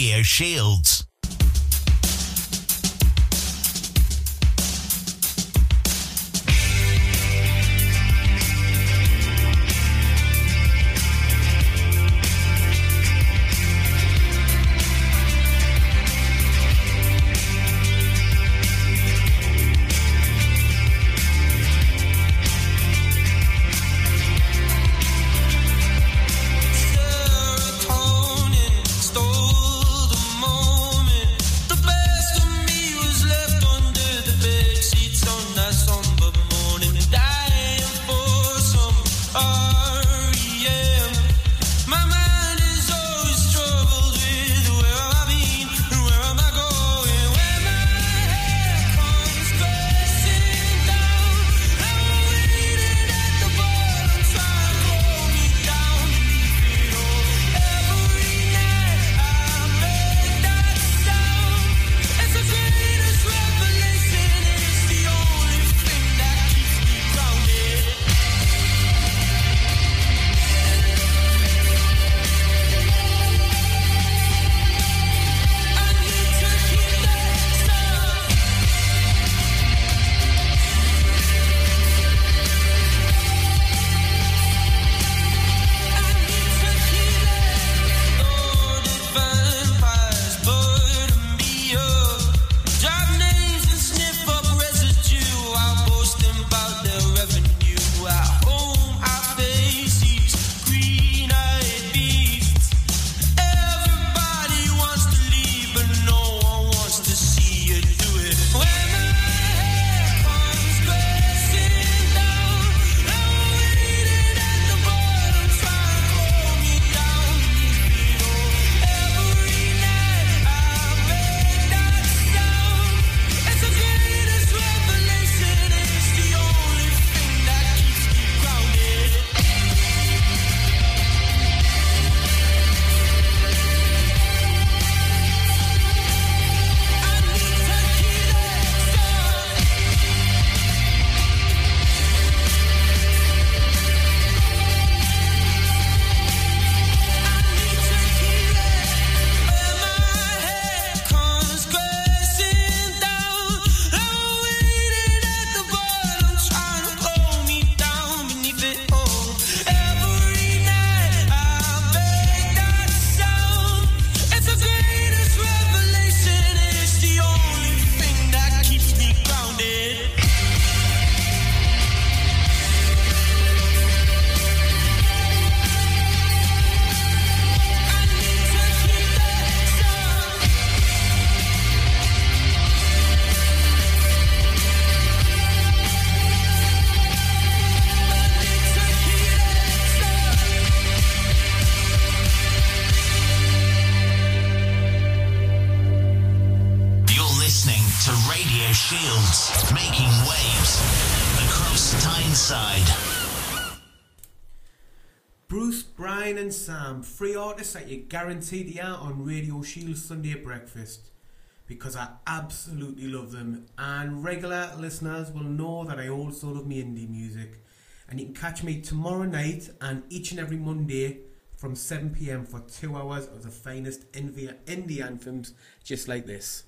Radio Shields. um, three artists that you're guaranteed to hear on Radio Shield Sunday Breakfast because I absolutely love them. And regular listeners will know that I also love me indie music. And you can catch me tomorrow night and each and every Monday from 7 pm for two hours of the finest indie anthems just like this.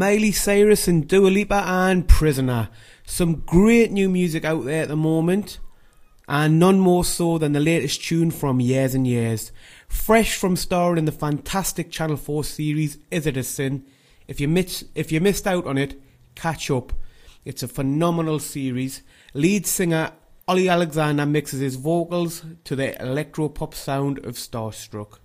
Miley Cyrus and Dua Lipa and Prisoner. Some great new music out there at the moment, and none more so than the latest tune from Years and Years. Fresh from starring in the fantastic Channel 4 series Is It a Sin? If you, miss, if you missed out on it, catch up. It's a phenomenal series. Lead singer Olly Alexander mixes his vocals to the electro pop sound of Starstruck.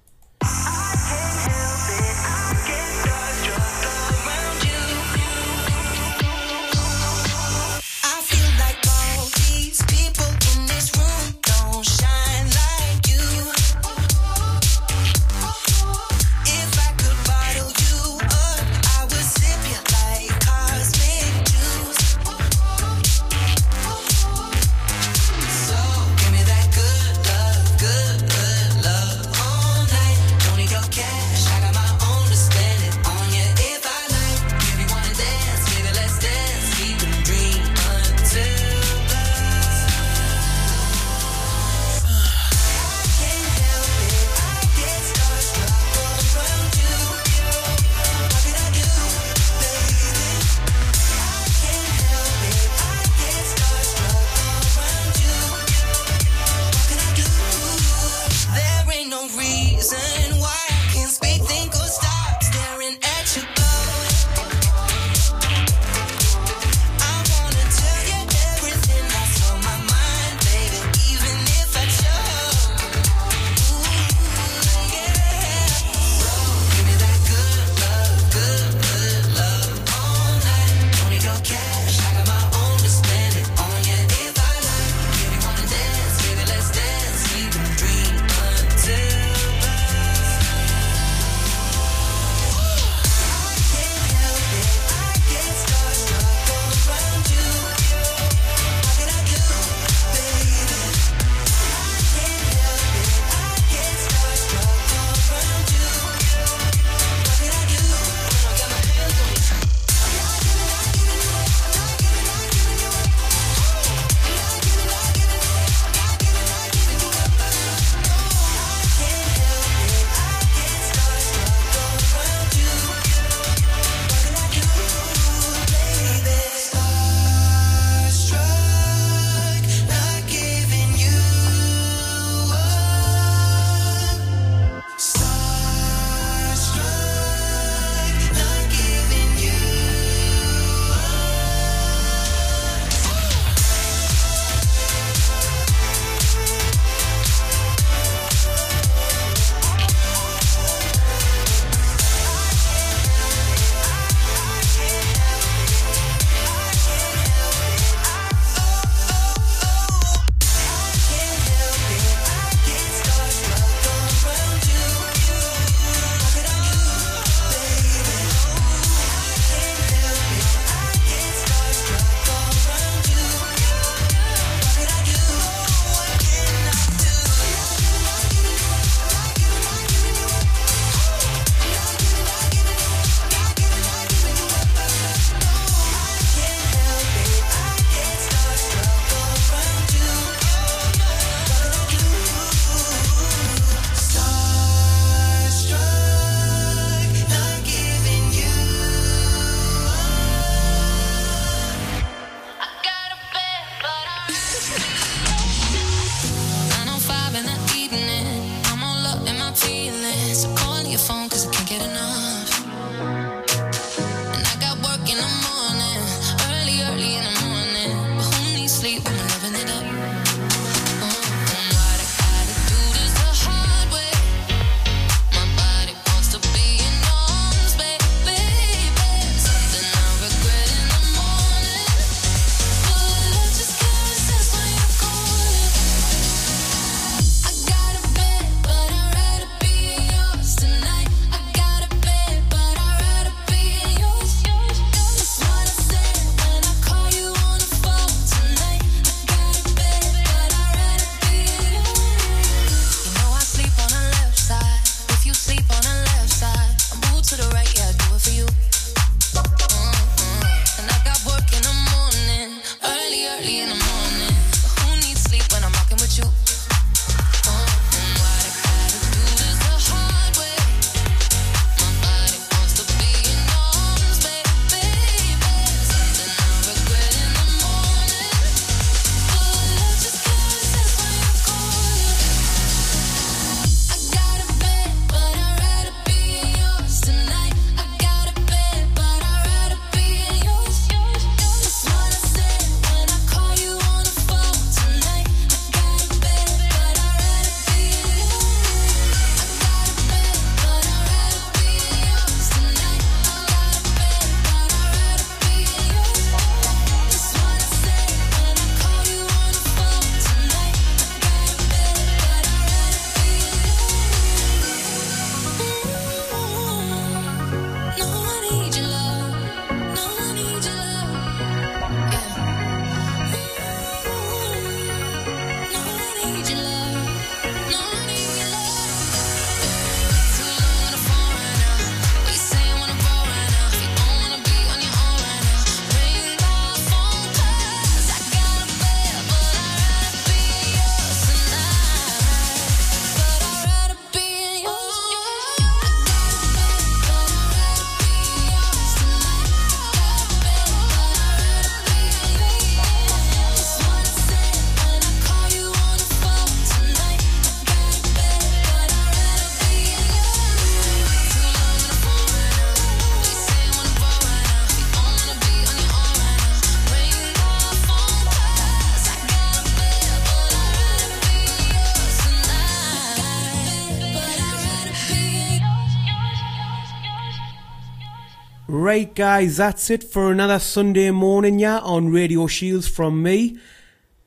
Right, guys, that's it for another Sunday morning, yeah, on Radio Shields from me.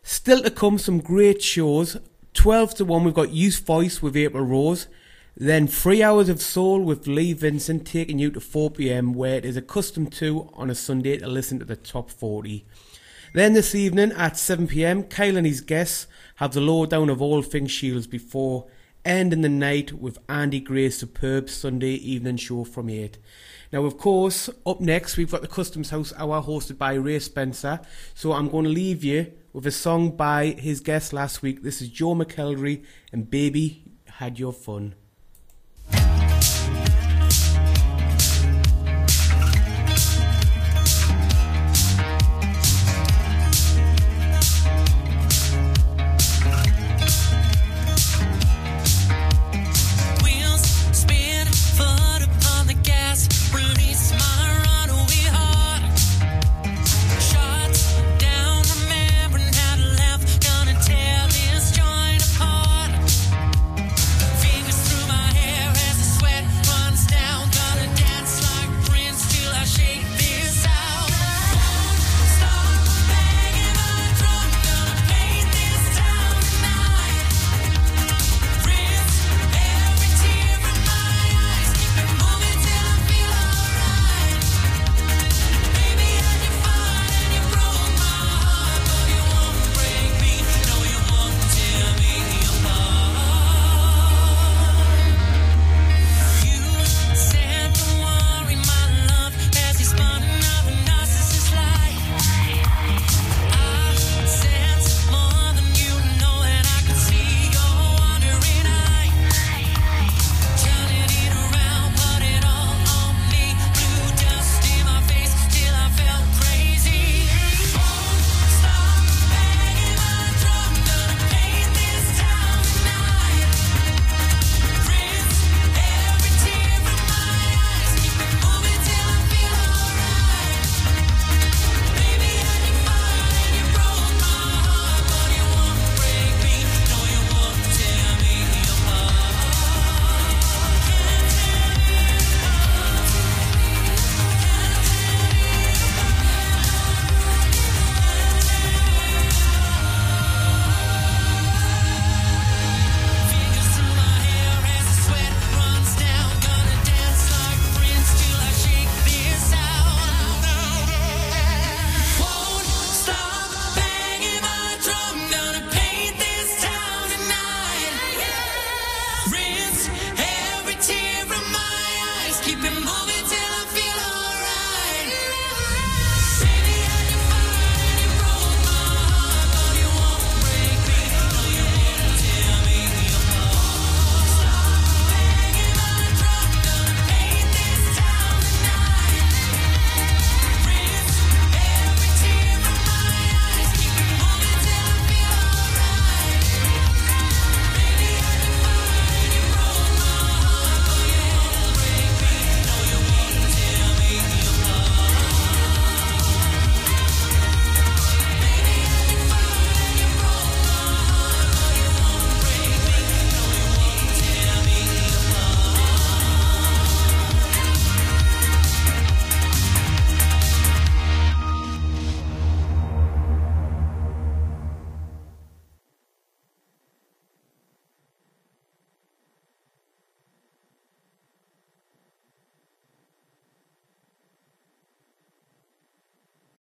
Still to come, some great shows. 12 to 1, we've got Youth Voice with April Rose. Then Three Hours of Soul with Lee Vincent taking you to 4pm, where it is accustomed to on a Sunday to listen to the top 40. Then this evening at 7pm, Kyle and his guests have the lowdown of all things Shields before ending the night with Andy Gray's superb Sunday evening show from 8. Now, of course, up next we've got the Customs House Hour hosted by Ray Spencer. So I'm going to leave you with a song by his guest last week. This is Joe McElderry and Baby Had Your Fun.